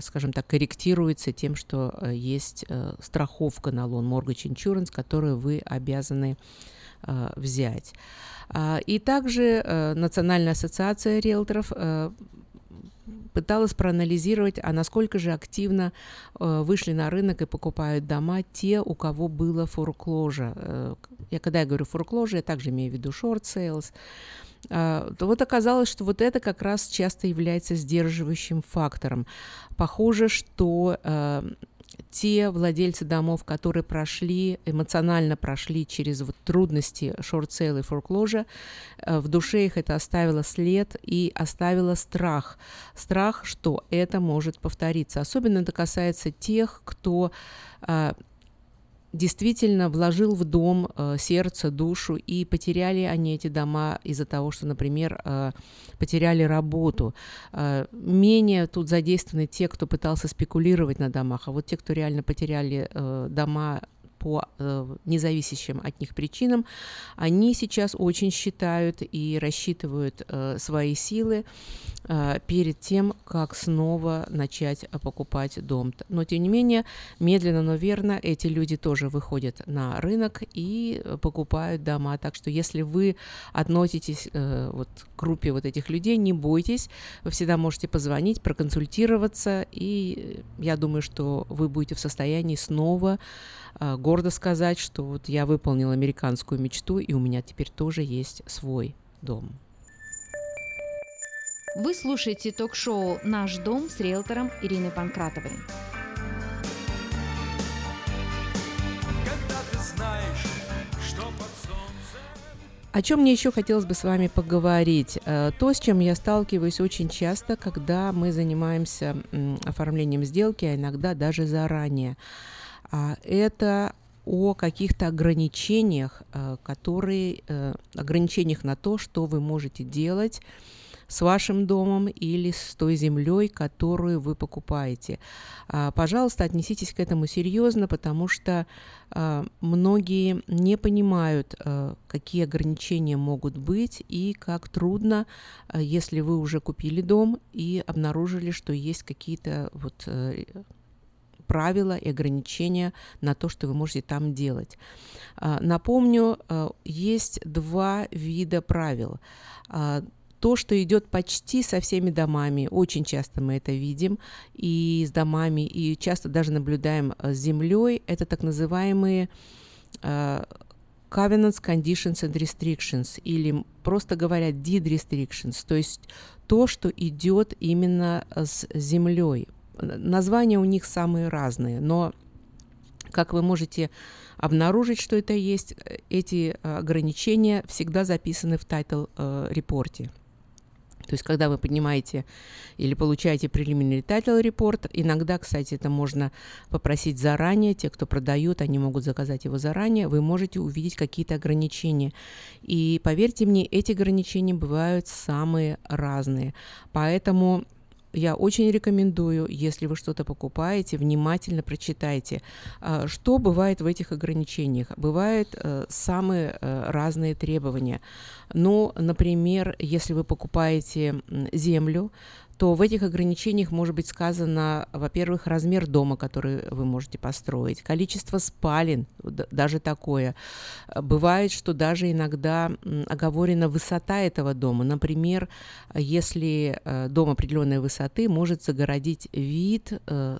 скажем так, корректируется тем, что э, есть э, страховка на лон Mortgage Insurance, которую вы обязаны взять. А, И также Национальная ассоциация риэлторов пыталась проанализировать, а насколько же активно э, вышли на рынок и покупают дома те, у кого было форкложа. Э, я когда я говорю форкложа, я также имею в виду short sales. А, то вот оказалось, что вот это как раз часто является сдерживающим фактором. Похоже, что э, те владельцы домов, которые прошли, эмоционально прошли через вот трудности short sale и foreclosure'а, э, в душе их это оставило след и оставило страх. Страх, что это может повториться. Особенно это касается тех, кто э, действительно вложил в дом э, сердце, душу, и потеряли они эти дома из-за того, что, например, э, потеряли работу. Э, менее тут задействованы те, кто пытался спекулировать на домах, а вот те, кто реально потеряли э, дома по э, независящим от них причинам, они сейчас очень считают и рассчитывают э, свои силы э, перед тем, как снова начать покупать дом. Но, тем не менее, медленно, но верно, эти люди тоже выходят на рынок и покупают дома. Так что, если вы относитесь вот, к группе вот этих людей, не бойтесь, вы всегда можете позвонить, проконсультироваться, и я думаю, что вы будете в состоянии снова э, гордо сказать, что вот я выполнил американскую мечту, и у меня теперь тоже есть свой дом. Вы слушаете ток-шоу «Наш дом» с риэлтором Ириной Панкратовой. О чем мне еще хотелось бы с вами поговорить? Э, То, с чем я сталкиваюсь очень часто, когда мы занимаемся оформлением сделки, а иногда даже заранее, это о каких-то ограничениях, э, которые э, ограничениях на то, что вы можете делать с вашим домом или с той землей, которую вы покупаете. А, Пожалуйста, отнеситесь к этому серьезно, потому что а, многие не понимают, а, какие ограничения могут быть и как трудно, а, если вы уже купили дом и обнаружили, что есть какие-то вот э, правила и ограничения на то, что вы можете там делать. А, Напомню, а, есть два вида правил. А, То, что идет почти со всеми домами, очень часто мы это видим, и с домами, и часто даже наблюдаем с землей, это так называемые covenants, conditions and restrictions, или просто говоря, deed restrictions, то есть то, что идет именно с землей. Названия у них самые разные, но как вы можете обнаружить, что это есть, эти ограничения всегда записаны в title report'е. То есть, когда вы поднимаете или получаете preliminary title report, иногда, кстати, это можно попросить заранее, те, кто продают, они могут заказать его заранее, вы можете увидеть какие-то ограничения. И поверьте мне, эти ограничения бывают самые разные. Поэтому я очень рекомендую, если вы что-то покупаете, внимательно прочитайте, а, что бывает в этих ограничениях. Бывают э, самые э, разные требования. Ну, например, если вы покупаете землю, то в этих ограничениях может быть сказано, во-первых, размер дома, который вы можете построить, количество спален, даже такое. Бывает, что даже иногда оговорена высота этого дома. Например, если э, дом определенной высоты может загородить вид э,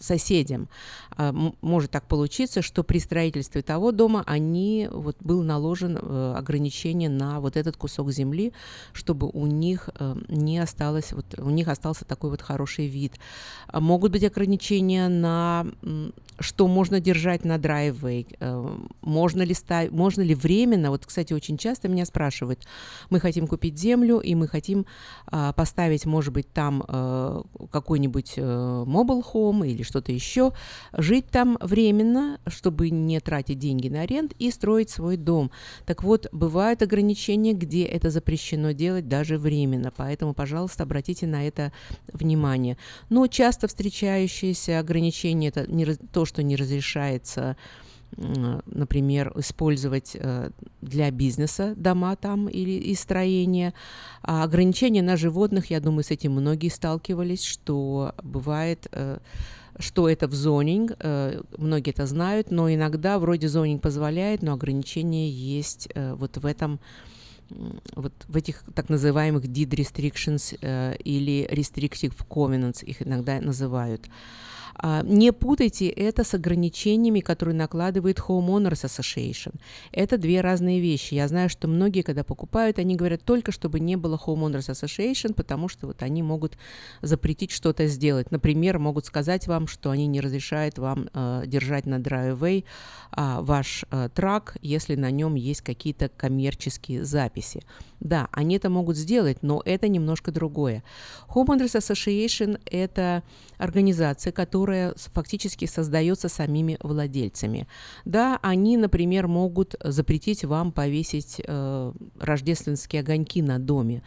соседям. А, может так получиться, что при строительстве того дома они, вот, был наложен э, ограничение на вот этот кусок земли, чтобы у них э, не осталось, вот, у них остался такой вот хороший вид. А могут быть ограничения на что можно держать на драйввей, э, можно ли, ставить, можно ли временно, вот, кстати, очень часто меня спрашивают, мы хотим купить землю, и мы хотим а, поставить, может быть, там какой-нибудь mobile home или что-то еще, жить там временно, чтобы не тратить деньги на аренд и строить свой дом. Так вот, бывают ограничения, где это запрещено делать даже временно, поэтому, пожалуйста, обратите на это внимание. Но часто встречающиеся ограничения это не, то, что не разрешается например, использовать э, для бизнеса дома там или и строения. А ограничения на животных, я думаю, с этим многие сталкивались, что бывает э, что это в зонинг, э, многие это знают, но иногда вроде зонинг позволяет, но ограничения есть вот в этом вот в этих так называемых deed restrictions или restrictive covenants их иногда называют. А, не путайте это с ограничениями, которые накладывает Homeowners Association. Это две разные вещи. Я знаю, что многие, когда покупают, они говорят только, чтобы не было Homeowners Association, потому что вот они могут запретить что-то сделать. Например, могут сказать вам, что они не разрешают вам э, держать на драйвей э, ваш э, трак, если на нем есть какие-то коммерческие записи. Да, они это могут сделать, но это немножко другое. Homeowners Association – это организация, которая фактически создается самими владельцами. Да, они, например, могут запретить вам повесить э, рождественские огоньки на доме,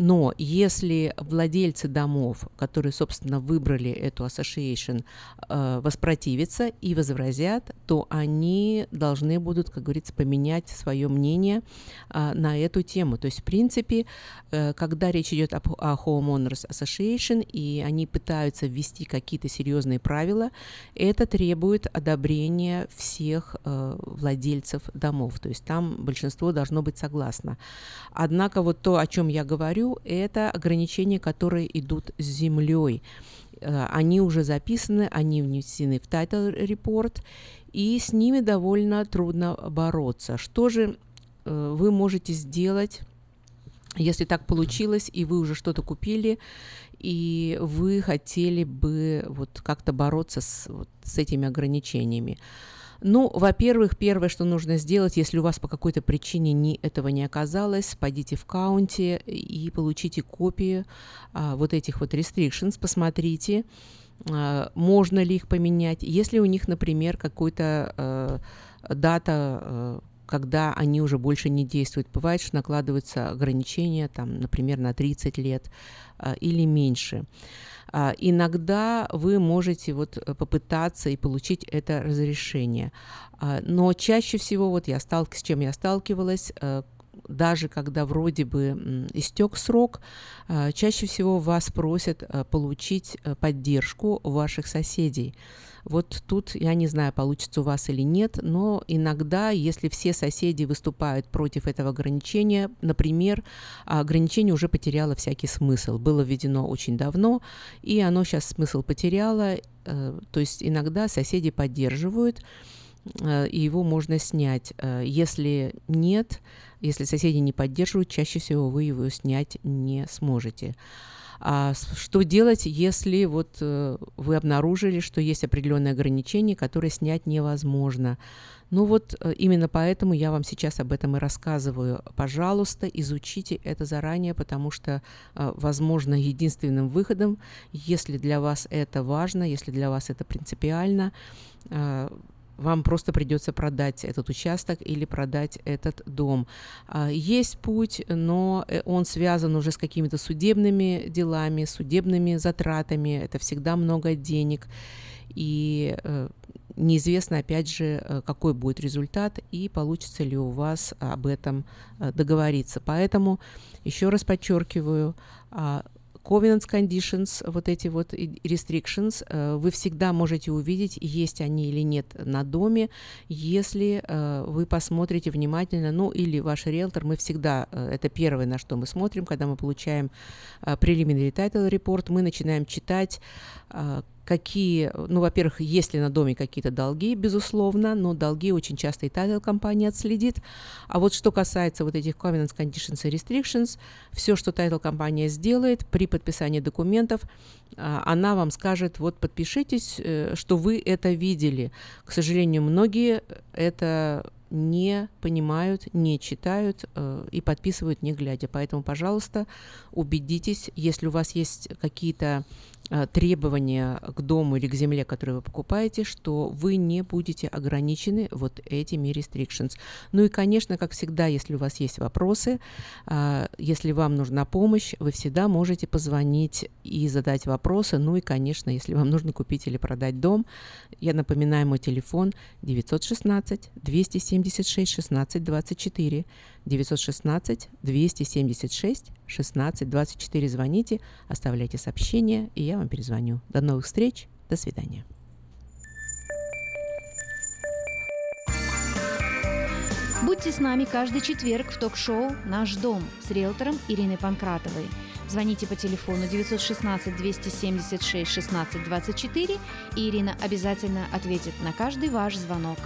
но если владельцы домов, которые, собственно, выбрали эту association, э, воспротивятся и возразят, то они должны будут, как говорится, поменять свое мнение э, на эту тему. То есть, в принципе, э, когда речь идет о Homeowners Association, и они пытаются ввести какие-то серьезные правила, это требует одобрения всех владельцев домов. То есть там большинство должно быть согласно. Однако вот то, о чем я говорю, это ограничения, которые идут с землей. Э, они уже записаны, они внесены в title report, и с ними довольно трудно бороться. Что же э, вы можете сделать, если так получилось, и вы уже что-то купили, и вы хотели бы вот как-то бороться с, вот, с этими ограничениями? Ну, во-первых, первое, что нужно сделать, если у вас по какой-то причине не, этого не оказалось, пойдите в каунте и получите копии а, вот этих вот restrictions, посмотрите, а, можно ли их поменять. Если у них, например, какой-то а, дата а, когда они уже больше не действуют. Бывает, что накладываются ограничения, там, например, на 30 лет а, или меньше. А, иногда вы можете вот э, попытаться и получить это разрешение. А, но чаще всего, вот я стал, с чем я сталкивалась, э, даже когда вроде бы истек срок, а, чаще всего вас просят э, получить поддержку ваших соседей. Вот тут я не знаю, получится у вас или нет, но иногда, если все соседи выступают против этого ограничения, например, ограничение уже потеряло всякий смысл, было введено очень давно, и оно сейчас смысл потеряло, э, то есть иногда соседи поддерживают, э, и его можно снять. Э, Если нет, если соседи не поддерживают, чаще всего вы его снять не сможете. А что делать, если вот э, вы обнаружили, что есть определенные ограничения, которые снять невозможно? Ну вот э, именно поэтому я вам сейчас об этом и рассказываю. Пожалуйста, изучите это заранее, потому что, э, возможно, единственным выходом, если для вас это важно, если для вас это принципиально, вам просто придется продать этот участок или продать этот дом. А, Есть путь, но э, он связан уже с какими-то судебными делами, судебными затратами. Это всегда много денег. И э, неизвестно, опять же, э, какой будет результат и получится ли у вас об этом договориться. Поэтому еще раз подчеркиваю, а, covenants conditions, вот эти вот restrictions, э, вы всегда можете увидеть, есть они или нет на доме, если э, вы посмотрите внимательно, ну или ваш риэлтор, мы всегда, э, это первое, на что мы смотрим, когда мы получаем preliminary title report, мы начинаем читать, какие, ну, во-первых, есть ли на доме какие-то долги, безусловно, но долги очень часто и title компания отследит. А вот что касается вот этих covenants, conditions и restrictions, все, что title компания сделает при подписании документов, а, она вам скажет, вот подпишитесь, э, что вы это видели. К сожалению, многие это не понимают, не читают э, и подписывают не глядя. Поэтому, пожалуйста, убедитесь, если у вас есть какие-то э, требования к дому или к земле, которые вы покупаете, что вы не будете ограничены вот этими restrictions. Ну и, конечно, как всегда, если у вас есть вопросы, а, если вам нужна помощь, вы всегда можете позвонить и задать вопросы. Ну и, конечно, если вам нужно купить или продать дом, я напоминаю мой телефон 916 276 16 24 916 276 16 24. Звоните, оставляйте сообщения, и я вам перезвоню. До новых встреч, до свидания. Будьте с нами каждый четверг в ток-шоу «Наш дом» с риэлтором Ириной Панкратовой. Звоните по телефону 916 276 16 24, и Ирина обязательно ответит на каждый ваш звонок.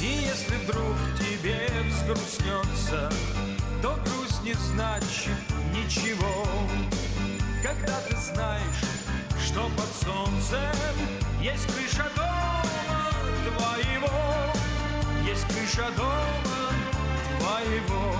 И если вдруг тебе взгрустнется, то грусть не значит ничего. Когда ты знаешь, что под солнцем есть крыша дома твоего, есть крыша дома твоего.